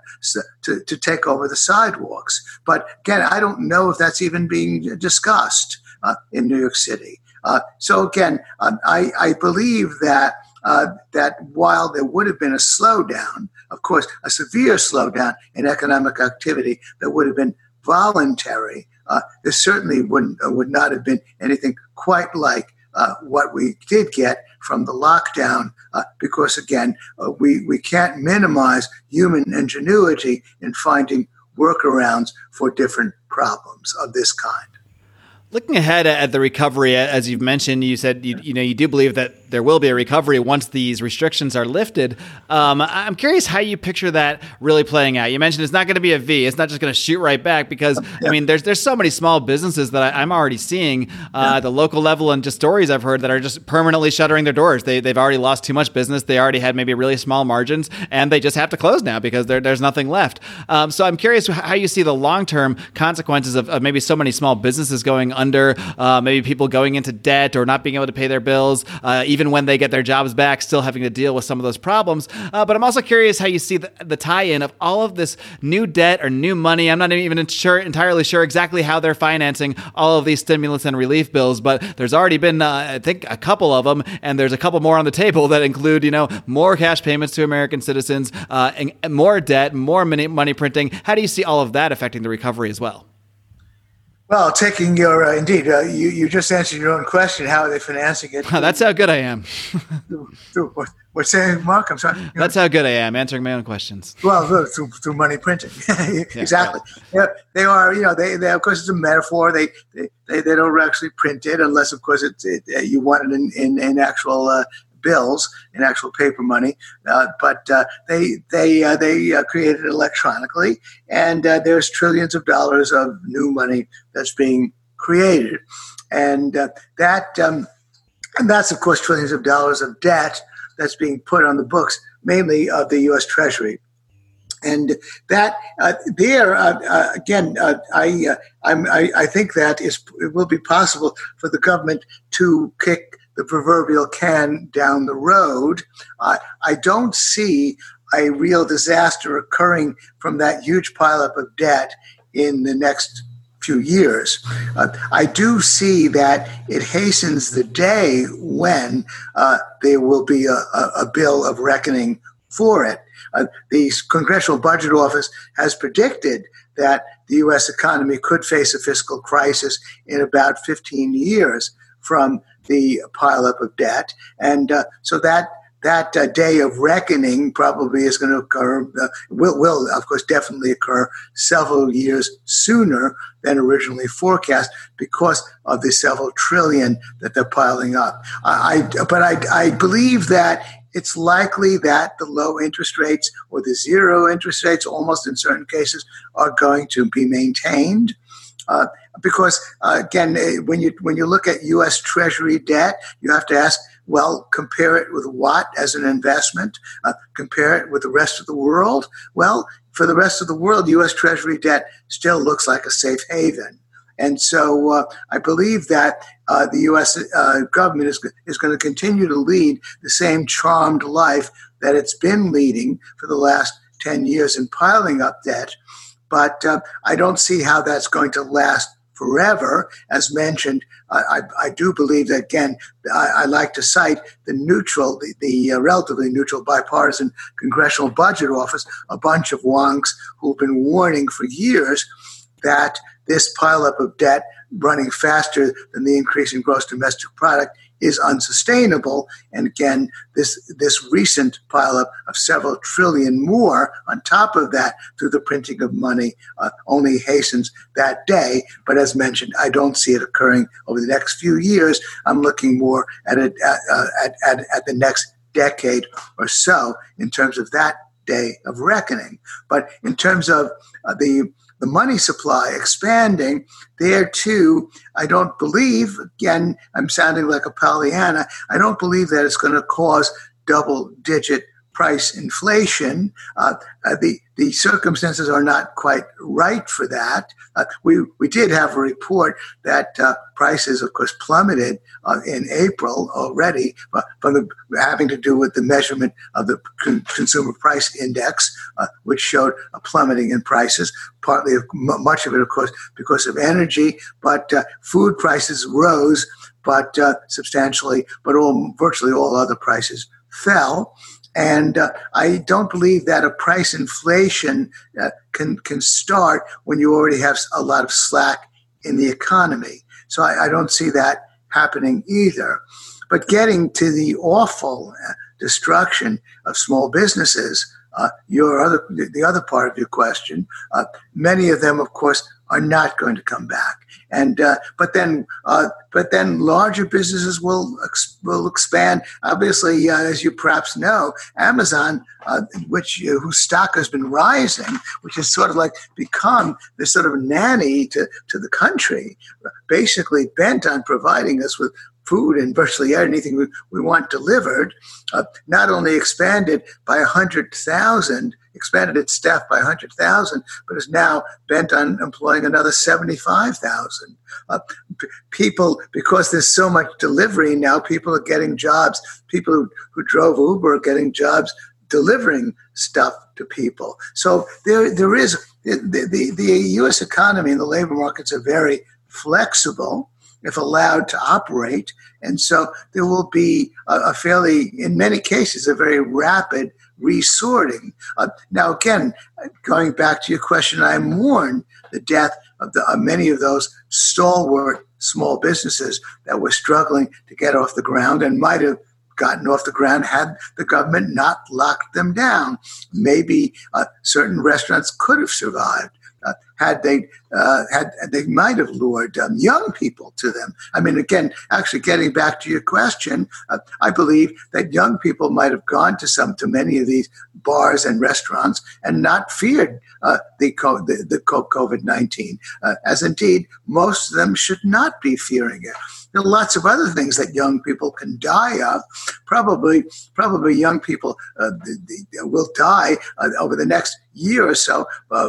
to, to take over the sidewalks. But again, I don't know if that's even being discussed uh, in New York City. Uh, so again, um, I, I believe that uh, that while there would have been a slowdown, of course, a severe slowdown in economic activity that would have been voluntary, uh, there certainly wouldn't would not have been anything quite like uh, what we did get from the lockdown, uh, because again, uh, we, we can't minimize human ingenuity in finding workarounds for different problems of this kind. Looking ahead at the recovery, as you've mentioned, you said you, you know you do believe that there will be a recovery once these restrictions are lifted. Um, I'm curious how you picture that really playing out. You mentioned it's not going to be a V; it's not just going to shoot right back because. I mean, there's there's so many small businesses that I, am already seeing uh, yeah. the local level and just stories I've heard that are just permanently shuttering their doors. They they've already lost too much business. They already had maybe really small margins, and they just have to close now because there's nothing left. Um, so I'm curious how you see the long term consequences of, of maybe so many small businesses going under, uh, maybe people going into debt or not being able to pay their bills, uh, even when they get their jobs back, still having to deal with some of those problems. Uh, but I'm also curious how you see the, the tie in of all of this new debt or new money. I'm not even sure, entirely sure exactly how they're financing all of these stimulus and relief bills, but there's already been, uh, I think, a couple of them, and there's a couple more on the table that include, you know, more cash payments to American citizens, uh, and more debt, more money, money printing. How do you see all of that affecting the recovery as well? Well, taking your uh, indeed, uh, you you just answered your own question. How are they financing it? <laughs> That's how good I am. <laughs> through, through, what, what's saying, Marc? I'm sorry. You <laughs> That's how good I am answering my own questions. Well, through, through money printing, exactly. Yeah, they are. You know, they, they of course it's a metaphor. They they, they, don't actually print it unless, of course, it's it, you want it in in, in actual uh, bills in actual paper money, uh, but uh, they they uh, they uh, created it electronically, and uh, there's trillions of dollars of new money that's being created, and uh, that um, and that's of course trillions of dollars of debt that's being put on the books, mainly of the U.S. Treasury. And that uh, there uh, uh, again, I, I I think that is it will be possible for the government to kick the proverbial can down the road. Uh, I don't see a real disaster occurring from that huge pileup of debt in the next few years. Uh, I do see that it hastens the day when uh, there will be a, a, a, bill of reckoning for it. Uh, the Congressional Budget Office has predicted that the U.S. economy could face a fiscal crisis in about 15 years from the pileup of debt, and uh, so that that uh, day of reckoning probably is going to occur, uh, will, will, of course, definitely occur several years sooner than originally forecast because of the several trillion that they're piling up. I, I but I, I believe that it's likely that the low interest rates or the zero interest rates, almost in certain cases, are going to be maintained. Uh, because uh, again, eh, when you when you look at U.S. Treasury debt, you have to ask, well, compare it with what as an investment? Uh, compare it with the rest of the world? Well, for the rest of the world, U.S. Treasury debt still looks like a safe haven. And so uh, I believe that uh, the U.S. Uh, government is, is going to continue to lead the same charmed life that it's been leading for the last 10 years in piling up debt. But uh, I don't see how that's going to last forever. As mentioned, I, I do believe that, again, I, I, like to cite the neutral, the, the uh, relatively neutral bipartisan Congressional Budget Office, a bunch of wonks who've been warning for years that this pileup of debt running faster than the increase in gross domestic product is unsustainable. And again, this this recent pileup of several trillion more on top of that through the printing of money uh, only hastens that day. But as mentioned, I don't see it occurring over the next few years. I'm looking more at it at, uh, at, at, at the next decade or so in terms of that day of reckoning. But in terms of uh, the the money supply expanding, there too, I don't believe, again, I'm sounding like a Pollyanna, I don't believe that it's going to cause double digit price inflation. Uh, uh, the the circumstances are not quite right for that. Uh, we we did have a report that uh, prices, of course, plummeted uh, in April already uh, from the, having to do with the measurement of the con- consumer price index, which showed a plummeting in prices. Partly, much of it, of course, because of energy, but food prices rose, but substantially, but all virtually all other prices fell. And uh, I don't believe that a price inflation uh, can, can start when you already have a lot of slack in the economy. So I, I don't see that happening either. But getting to the awful uh, destruction of small businesses, uh, your other, the other part of your question, uh, many of them, of course, are not going to come back. And uh, but then uh, but then larger businesses will will expand. Obviously, uh, as you perhaps know, Amazon, uh, which uh, whose stock has been rising, which has sort of like become this sort of nanny to to the country, basically bent on providing us with food and virtually anything we, we want delivered, uh, not only expanded by 100,000 expanded its staff by 100,000, but is now bent on employing another 75,000. Uh, p- people, because there's so much delivery now, people are getting jobs. People who, who drove Uber are getting jobs delivering stuff to people. So there, there is the, the, the U.S. economy and the labor markets are very flexible if allowed to operate. And so there will be a, a fairly, in many cases, a very rapid resorting. Uh, now, again, going back to your question, I mourn the death of the, uh, many of those stalwart small businesses that were struggling to get off the ground and might have gotten off the ground had the government not locked them down. Maybe uh, certain restaurants could have survived uh, had they uh, had they might have lured um, young people to them. I mean, again, actually, getting back to your question, uh, I believe that young people might have gone to some to many of these bars and restaurants and not feared uh, the, the, the COVID nineteen, uh, as indeed most of them should not be fearing it. There are lots of other things that young people can die of. Probably, probably young people uh, will die uh, over the next year or so,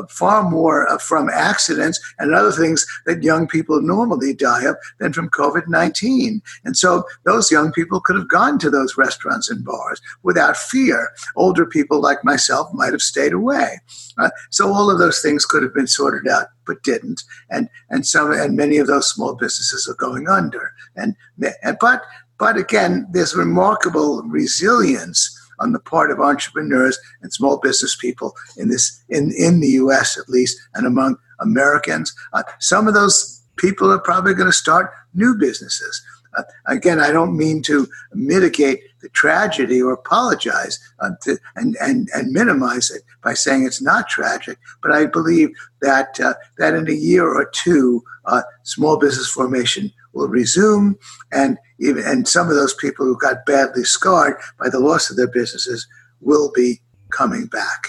far more uh, from accidents and other things that young people normally die of than from COVID 19. And so those young people could have gone to those restaurants and bars without fear. Older people like myself might have stayed away. Uh, so all of those things could have been sorted out but didn't. And and some and many of those small businesses are going under. And, and but but again, there's remarkable resilience on the part of entrepreneurs and small business people in this in in the U.S. at least, and among Americans. Uh, some of those people are probably going to start new businesses. Uh, again, I don't mean to mitigate the tragedy or apologize uh, to, and, and, and minimize it by saying it's not tragic, but I believe that, uh, that in a year or two, uh, small business formation will resume, and, even, and some of those people who got badly scarred by the loss of their businesses will be coming back.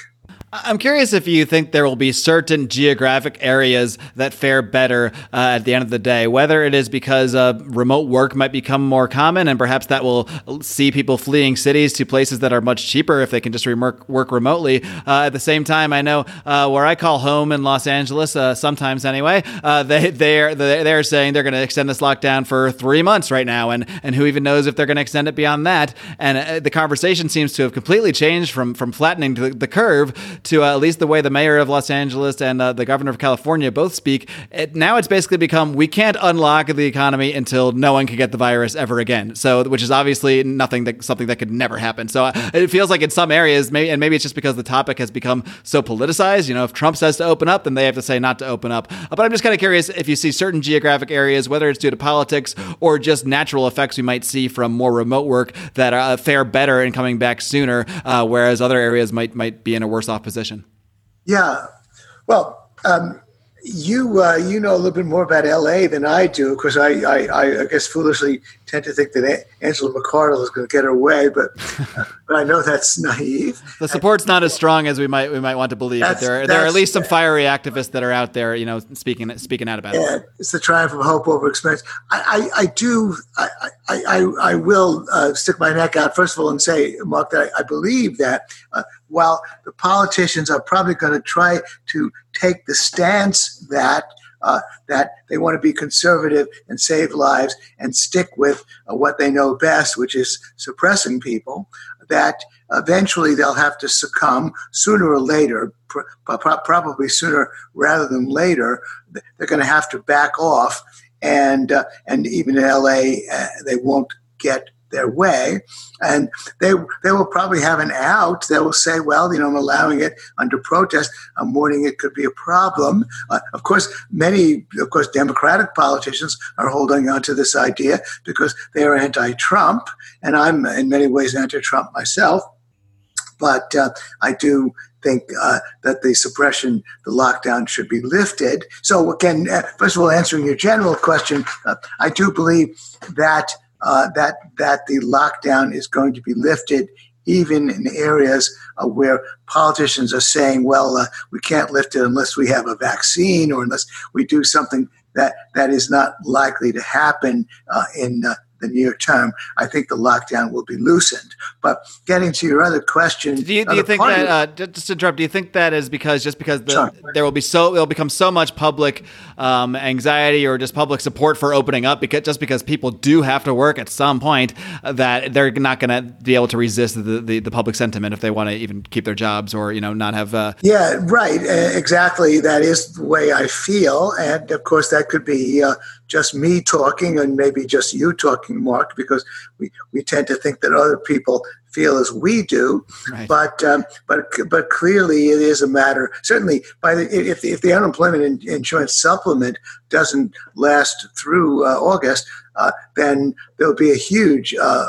I'm curious if you think there will be certain geographic areas that fare better uh, at the end of the day, whether it is because uh, remote work might become more common and perhaps that will see people fleeing cities to places that are much cheaper if they can just work, work remotely. Uh, at the same time, I know uh, where I call home in Los Angeles, uh, sometimes anyway, uh, <laughs> they, they're, they're saying they're going to extend this lockdown for three months right now. And, and who even knows if they're going to extend it beyond that. And the conversation seems to have completely changed from, from flattening the, the curve to uh, at least the way the mayor of Los Angeles and uh, the governor of California both speak, it, now it's basically become we can't unlock the economy until no one can get the virus ever again. So, which is obviously nothing that something that could never happen. So uh, it feels like in some areas, maybe, and maybe it's just because the topic has become so politicized. You know, if Trump says to open up, then they have to say not to open up. Uh, but I'm just kind of curious if you see certain geographic areas, whether it's due to politics or just natural effects we might see from more remote work that uh, fare better in coming back sooner, uh, whereas other areas might might be in a worse off position. Yeah. Well, um, you uh, you know a little bit more about LA than I do because I, I, I guess foolishly tend to think that Angela McArdle is going to get her way, but <laughs> but I know that's naive. The support's not as strong as we might we might want to believe. But there there are at least some fiery activists that are out there, you know, speaking speaking out about yeah, it. It's the triumph of hope over experience. I I, I do I I, I, I will uh, stick my neck out first of all and say, Marc, that I, I believe that uh, while the politicians are probably going to try to take the stance that uh, that they want to be conservative and save lives and stick with uh, what they know best, which is suppressing people, that eventually they'll have to succumb sooner or later, pr- probably sooner rather than later. They're going to have to back off, and uh, and even in LA, uh, they won't get their way. And they, they will probably have an out. They will say, well, you know, I'm allowing it under protest. I'm warning it could be a problem. Uh, of course, many, of course, Democratic politicians are holding on to this idea because they are anti Trump. And I'm in many ways anti Trump myself. But uh, I do think uh, that the suppression, the lockdown should be lifted. So, again, uh, first of all, answering your general question, uh, I do believe that uh, that that the lockdown is going to be lifted even in areas uh, where politicians are saying, well, uh, we can't lift it unless we have a vaccine or unless we do something that, that is not likely to happen uh, in uh, the near term, I think the lockdown will be loosened. But getting to your other question, do you, do you think that uh, just to interrupt? Do you think that is because just because the, there will be so it'll become so much public um, anxiety or just public support for opening up because just because people do have to work at some point uh, that they're not going to be able to resist the, the, the, public sentiment if they want to even keep their jobs or you know not have. Uh... yeah, right. Uh, exactly. That is the way I feel, and of course that could be uh, just me talking and maybe just you talking, Marc, because we, we tend to think that other people feel as we do. Right. But um, but but clearly, it is a matter. Certainly, by the, if if the unemployment insurance supplement doesn't last through uh, August, uh, then there'll be a huge uh,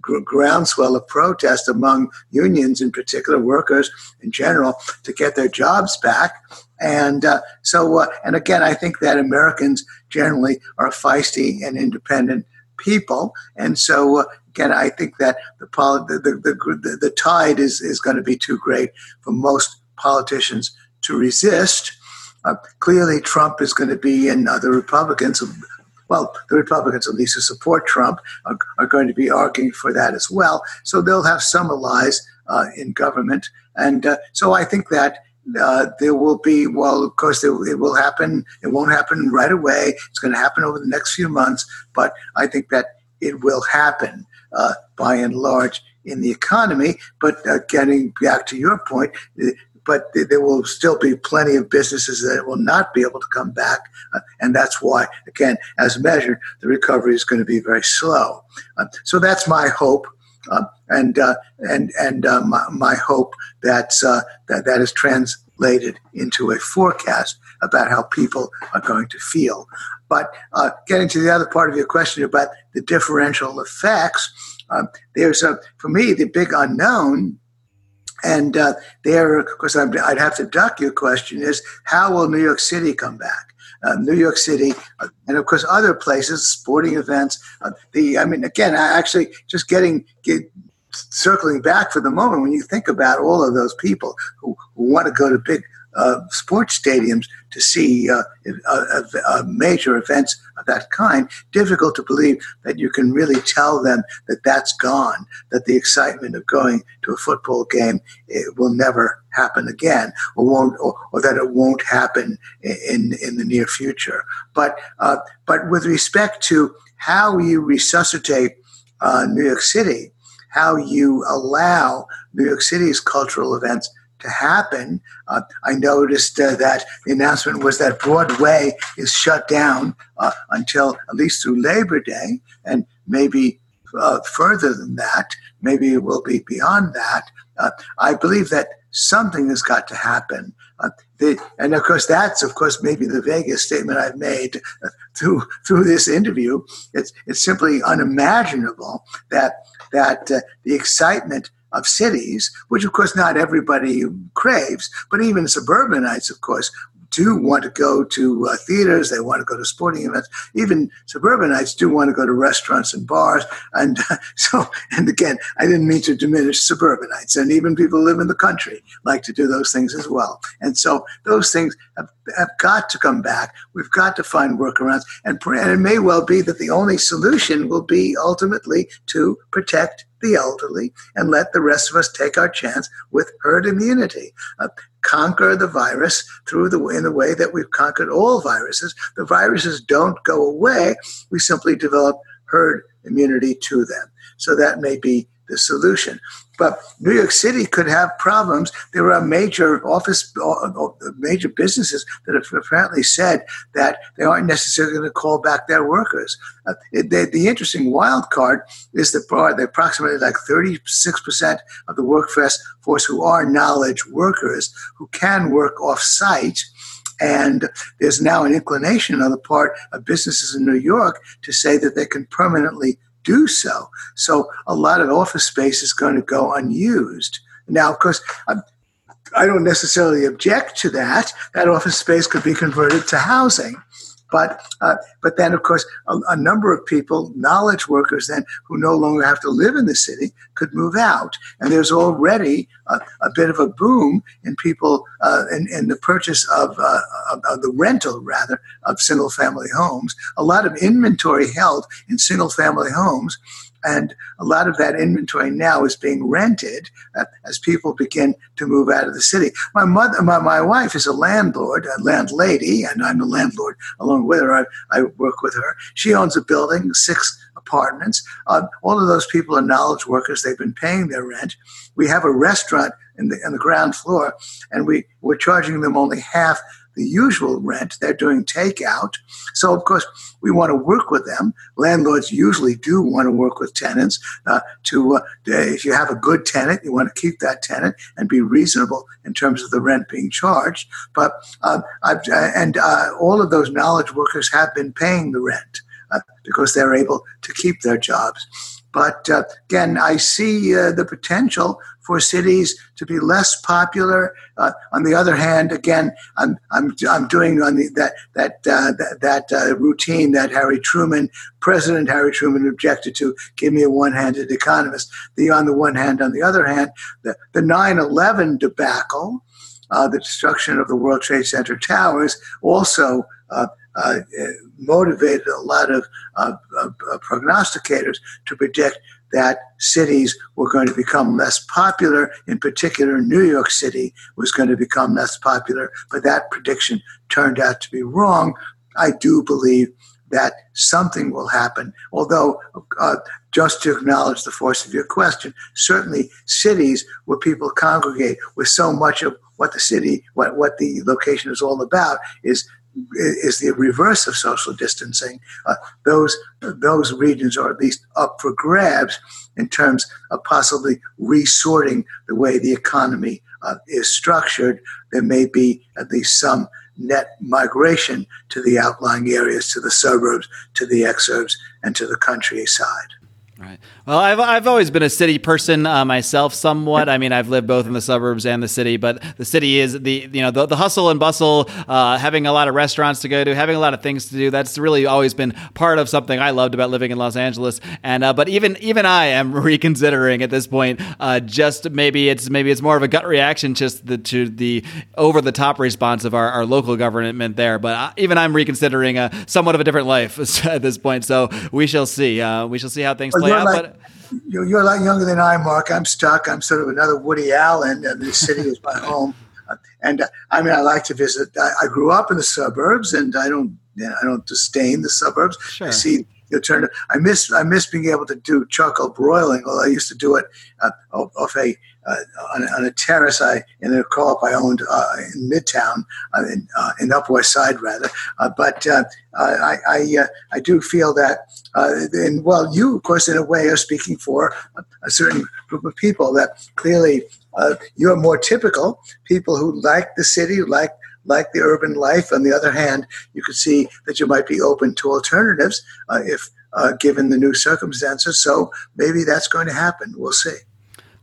groundswell of protest among unions, in particular, workers in general, to get their jobs back. And uh, so, uh, and again, I think that Americans generally are feisty and independent people. And so, uh, again, I think that the, the, the, the, tide is, is going to be too great for most politicians to resist. Uh, clearly, Trump is going to be, and other Republicans, well, the Republicans, at least who support Trump, are, are going to be arguing for that as well. So they'll have some allies uh, in government. And uh, so I think that uh, there will be, well, of course, it, it, will happen. It won't happen right away. It's going to happen over the next few months, but I think that it will happen uh, by and large in the economy. But uh, getting back to your point, uh, but there will still be plenty of businesses that will not be able to come back. Uh, and that's why, again, as measured, the recovery is going to be very slow. Uh, so that's my hope. Uh, and uh, and and uh, my, my, hope that's uh, that that is translated into a forecast about how people are going to feel. But getting to the other part of your question about the differential effects, um, there's a for me the big unknown. And uh, there, of course, I'd have to duck your question: is how will New York City come back? Uh, New York City, uh, and of course other places, sporting events. Uh, the I mean, again, actually just getting get, circling back for the moment when you think about all of those people who, who want to go to big uh, sports stadiums to see uh, uh, uh, major events of that kind, difficult to believe that you can really tell them that that's gone, that the excitement of going to a football game will never happen again, or won't, or, or, that it won't happen in in the near future. But uh, but with respect to how you resuscitate uh, New York City, how you allow New York City's cultural events to happen. Uh, I noticed uh, that the announcement was that Broadway is shut down uh, until at least through Labor Day, and maybe uh, further than that. Maybe it will be beyond that. Uh, I believe that something has got to happen. Uh, the, and of course, that's of course maybe the vaguest statement I've made through through this interview. It's it's simply unimaginable that that the excitement of cities, which of course not everybody craves, but even suburbanites, of course, do want to go to uh, theaters, they want to go to sporting events. Even suburbanites do want to go to restaurants and bars. And uh, <laughs> so, and again, I didn't mean to diminish suburbanites, and even people who live in the country like to do those things as well. And so, those things have, have got to come back. We've got to find workarounds, and, and it may well be that the only solution will be ultimately to protect the elderly and let the rest of us take our chance with herd immunity. Uh, conquer the virus through the in the way that we've conquered all viruses. The viruses don't go away. We simply develop herd immunity to them. So that may be the solution. But New York City could have problems. There are major office, uh, uh, major businesses that have apparently said that they aren't necessarily going to call back their workers. Uh, they, the interesting wild card is that the approximately like 36% of the workforce force who are knowledge workers who can work off site. And there's now an inclination on the part of businesses in New York to say that they can permanently do so. So a lot of office space is going to go unused. Now, of course, I'm, I do not necessarily object to that. That office space could be converted to housing. But, uh, but then, of course, a, a, number of people, knowledge workers, then who no longer have to live in the city, could move out. And there's already a, a bit of a boom in people uh, in, in, the purchase of, uh, of, of, the rental, rather, of single family homes. A lot of inventory held in single family homes and a lot of that inventory now is being rented uh, as people begin to move out of the city. My mother, my, my wife is a landlord, a landlady, and I'm a landlord along with her. I, I work with her. She owns a building, six apartments. Uh, all of those people are knowledge workers. They've been paying their rent. We have a restaurant in the, in the ground floor, and we, we're charging them only half the usual rent. They're doing takeout. So, of course, we want to work with them. Landlords usually do want to work with tenants. Uh, to uh, if you have a good tenant, you want to keep that tenant and be reasonable in terms of the rent being charged. But uh, and uh, all of those knowledge workers have been paying the rent uh, because they're able to keep their jobs. But uh, again, I see uh, the potential for cities to be less popular. Uh, on the other hand, again, I'm, I'm, I'm doing on the, that, that, uh, that, that uh, routine that Harry Truman, President Harry Truman objected to, give me a one-handed economist. The on the one hand, on the other hand, the, the 9-11 debacle, uh, the destruction of the World Trade Center towers also uh, motivated a lot of uh, uh, prognosticators to predict that cities were going to become less popular. In particular, New York City was going to become less popular, but that prediction turned out to be wrong. I do believe that something will happen. Although, uh, just to acknowledge the force of your question, certainly cities where people congregate, where so much of what the city, what, what the location is all about, is is the reverse of social distancing. Uh, those those regions are at least up for grabs in terms of possibly resorting the way the economy uh, is structured. There may be at least some net migration to the outlying areas, to the suburbs, to the exurbs, and to the countryside. Right. Well, I've, I've always been a city person uh, myself, somewhat. I mean, I've lived both in the suburbs and the city, but the city is the you know the, the hustle and bustle, uh, having a lot of restaurants to go to, having a lot of things to do. That's really always been part of something I loved about living in Los Angeles. And uh, but even even I am <laughs> reconsidering at this point. Uh, just maybe it's maybe it's more of a gut reaction just the, to the over the top response of our, our local government there. But uh, even I'm reconsidering a somewhat of a different life <laughs> at this point. So we shall see. Uh, we shall see how things play out. Like- but you're, you're a lot younger than I, Marc. I'm stuck. I'm sort of another Woody Allen, and the city is my <laughs> home. And uh, I mean, I like to visit. I, I, grew up in the suburbs, and I don't, you know, I don't disdain the suburbs. Sure. I see you turn. I miss, I miss being able to do charcoal broiling. Although I used to do it uh, off a uh, on, on, a terrace I in a co-op I owned uh, in Midtown, uh, in, uh, in Upper West Side rather. Uh, but uh, I I, I, do feel that, and well, you of course in a way are speaking for a, certain group of people that clearly you're more typical people who like the city, like like the urban life. On the other hand, you could see that you might be open to alternatives if given the new circumstances. So maybe that's going to happen. We'll see.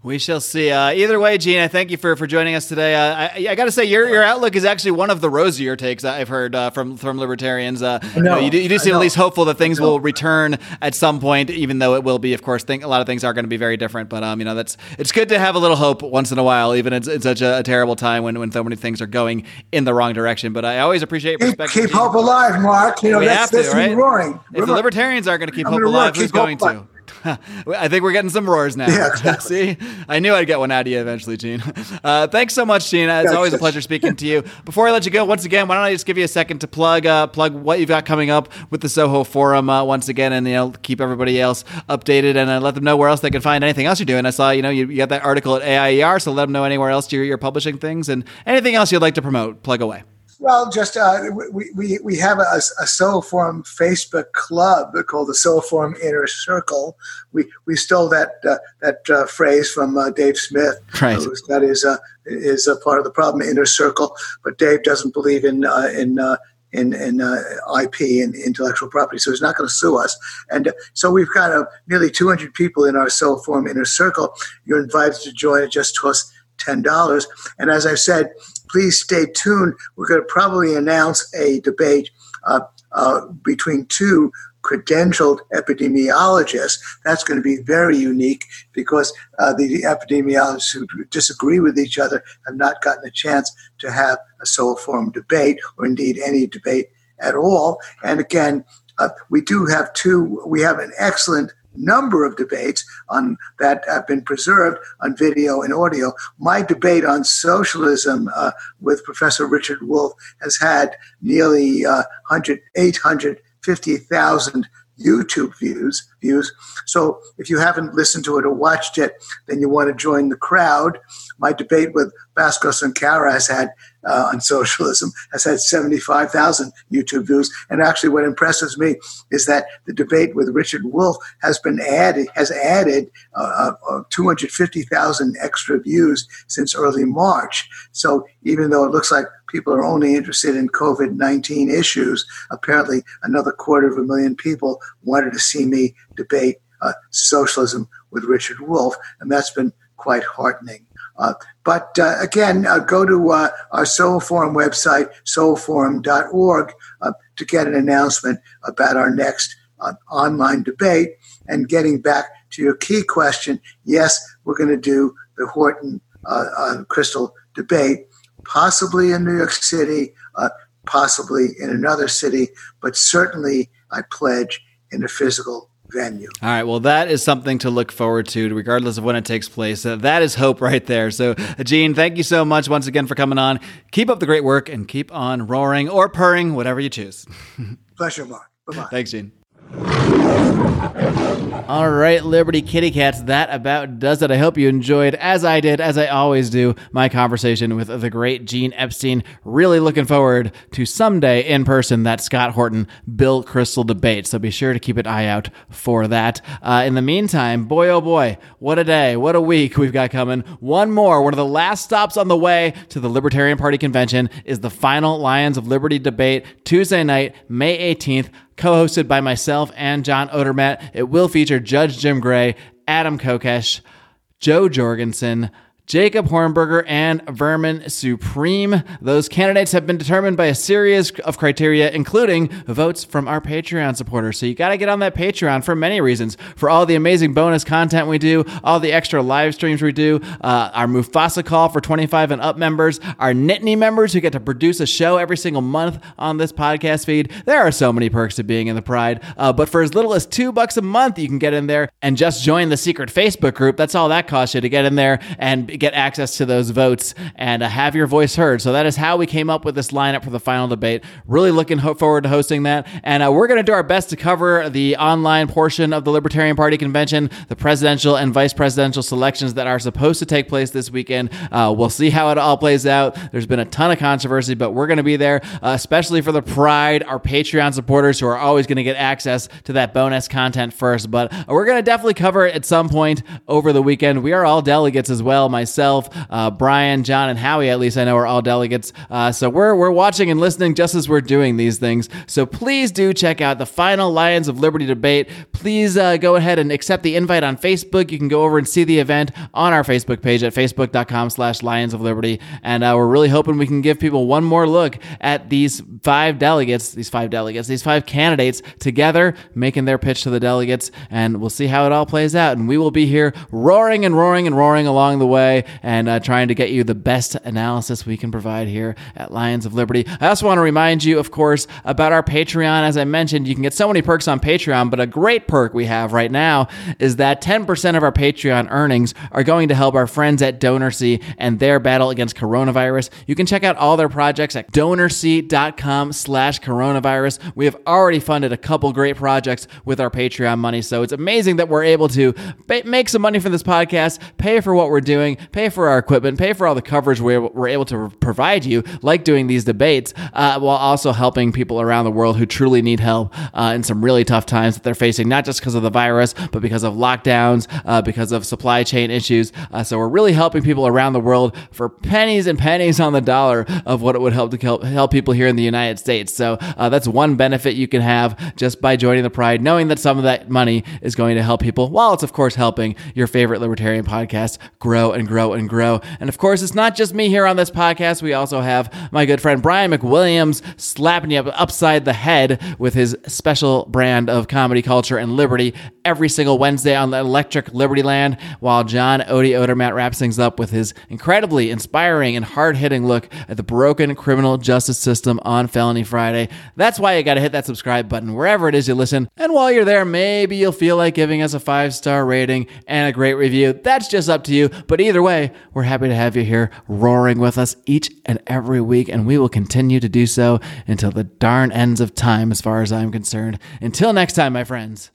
We shall see. Uh, either way, Gene, I thank you for, for joining us today. Uh, I, I got to say, your your outlook is actually one of the rosier takes I've heard uh, from from libertarians. Uh, you, know, you, do, you do seem at least hopeful that things will return at some point, even though it will be, of course, think a lot of things are going to be very different. But um, you know, that's it's good to have a little hope once in a while, even in, in such a, a, terrible time when, when so many things are going in the wrong direction. But I always appreciate your perspective. Keep, keep hope alive, Marc. You know, we that's, have to, that's right? roaring. If the libertarians aren't going to keep hope alive, who's going to? <laughs> I think we're getting some roars now. Yeah, <laughs> exactly. See, I knew I'd get one out of you eventually, Gene. Uh, thanks so much, Gene. It's always a pleasure speaking to you. Before I let you go, once again, why don't I just give you a second to plug uh, plug what you've got coming up with the Soho Forum uh, once again, and you know keep everybody else updated and uh, let them know where else they can find anything else you're doing. I saw you know you, you got that article at AIER, so let them know anywhere else you're, you're publishing things and anything else you'd like to promote. Plug away. Well, just uh, we, we, we have a, a Soho Forum Facebook club called the Soho Forum Inner Circle. We we stole that uh, that uh, phrase from uh, Dave Smith. Right. That is uh, is a part of the problem, inner circle. But Dave doesn't believe in uh, in in, in uh, IP and intellectual property, so he's not going to sue us. And uh, so we've got uh, nearly 200 people in our Soho Forum inner circle. You're invited to join. It just costs $10. And as I've said, please stay tuned. We're going to probably announce a debate uh, uh, between two credentialed epidemiologists. That's going to be very unique because uh, the epidemiologists who disagree with each other have not gotten a chance to have a Soho Forum debate or indeed any debate at all. And again, uh, we do have two, we have an excellent number of debates on that have been preserved on video and audio. My debate on socialism uh, with Professor Richard Wolff has had nearly uh, 100, 850,000 YouTube views. Views. So if you haven't listened to it or watched it, then you want to join the crowd. My debate with Bhaskar Sunkara has had uh, on <laughs> socialism has had 75,000 YouTube views. And actually, what impresses me is that the debate with Richard Wolff has been added, has added uh, uh, 250,000 extra views since early March. So even though it looks like people are only interested in COVID 19 issues, apparently another quarter of a million people wanted to see me debate uh, socialism with Richard Wolff. And that's been quite heartening. Uh, but uh, again, uh, go to uh, our Soho Forum website, sohoforum.org, uh, to get an announcement about our next online debate. And getting back to your key question, yes, we're going to do the Horton Kristol debate, possibly in New York City, possibly in another city, but certainly I pledge in a physical venue. All right. Well, that is something to look forward to, regardless of when it takes place. Uh, that is hope right there. So, Gene, thank you so much once again for coming on. Keep up the great work and keep on roaring or purring, whatever you choose. <laughs> Pleasure, Marc. Bye bye. Thanks, Gene. All right, Liberty Kitty Cats, that about does it. I hope you enjoyed, as I did, as I always do, my conversation with the great Gene Epstein. Really looking forward to someday in person that Scott Horton Bill Kristol debate. So be sure to keep an eye out for that. Uh, in the meantime, boy oh boy, what a day, what a week we've got coming. One more, one of the last stops on the way to the Libertarian Party convention is the final Lions of Liberty debate Tuesday night, May 18th co hosted by myself and John Odermatt. It will feature Judge Jim Gray, Adam Kokesh, Jo Jorgensen, Jacob Hornberger, and Vermin Supreme. Those candidates have been determined by a series of criteria, including votes from our Patreon supporters. So you got to get on that Patreon for many reasons. For all the amazing bonus content we do, all the extra live streams we do, uh, our Mufasa call for 25 and up members, our Nittany members who get to produce a show every single month on this podcast feed. There are so many perks to being in the Pride. Uh, but for as little as two bucks a month, you can get in there and just join the secret Facebook group. That's all that costs you to get in there and get access to those votes and uh, have your voice heard. So that is how we came up with this lineup for the final debate. Really looking ho- forward to hosting that. And uh, we're going to do our best to cover the online portion of the Libertarian Party convention, the presidential and vice presidential selections that are supposed to take place this weekend. Uh, we'll see how it all plays out. There's been a ton of controversy, but we're going to be there, uh, especially for the Pride, our Patreon supporters who are always going to get access to that bonus content first. But we're going to definitely cover it at some point over the weekend. We are all delegates as well, myself myself, uh, Brian, John, and Howie. At least I know are all delegates. Uh, so we're we're watching and listening just as we're doing these things. So please do check out the final Lions of Liberty debate. Please uh, go ahead and accept the invite on Facebook. You can go over and see the event on our Facebook page at facebook.com/slash Lions of Liberty. And uh, we're really hoping we can give people one more look at these five delegates, these five delegates, these five candidates together making their pitch to the delegates. And we'll see how it all plays out. And we will be here roaring and roaring and roaring along the way and uh, trying to get you the best analysis we can provide here at Lions of Liberty. I also want to remind you, of course, about our Patreon. As I mentioned, you can get so many perks on Patreon, but a great perk we have right now is that 10% of our Patreon earnings are going to help our friends at DonorSee and their battle against coronavirus. You can check out all their projects at donorsee.com slash coronavirus. We have already funded a couple great projects with our Patreon money, so it's amazing that we're able to make some money for this podcast, pay for what we're doing, pay for our equipment, pay for all the coverage we're, we're able to provide you, like doing these debates, uh, while also helping people around the world who truly need help uh, in some really tough times that they're facing, not just because of the virus, but because of lockdowns, uh, because of supply chain issues. Uh, so we're really helping people around the world for pennies and pennies on the dollar of what it would help to help, help people here in the United States. So uh, that's one benefit you can have just by joining the Pride, knowing that some of that money is going to help people, while it's of course helping your favorite libertarian podcast grow and grow and grow. And of course, it's not just me here on this podcast. We also have my good friend Brian McWilliams slapping you upside the head with his special brand of comedy culture and liberty every single Wednesday on the Electric Liberty Land, while John Odie Odermatt wraps things up with his incredibly inspiring and hard hitting look at the broken criminal justice system on Felony Friday. That's why you got to hit that subscribe button wherever it is you listen. And while you're there, maybe you'll feel like giving us a five star rating and a great review. That's just up to you. But either way, we're happy to have you here roaring with us each and every week, and we will continue to do so until the darn ends of time, as far as I'm concerned. Until next time, my friends.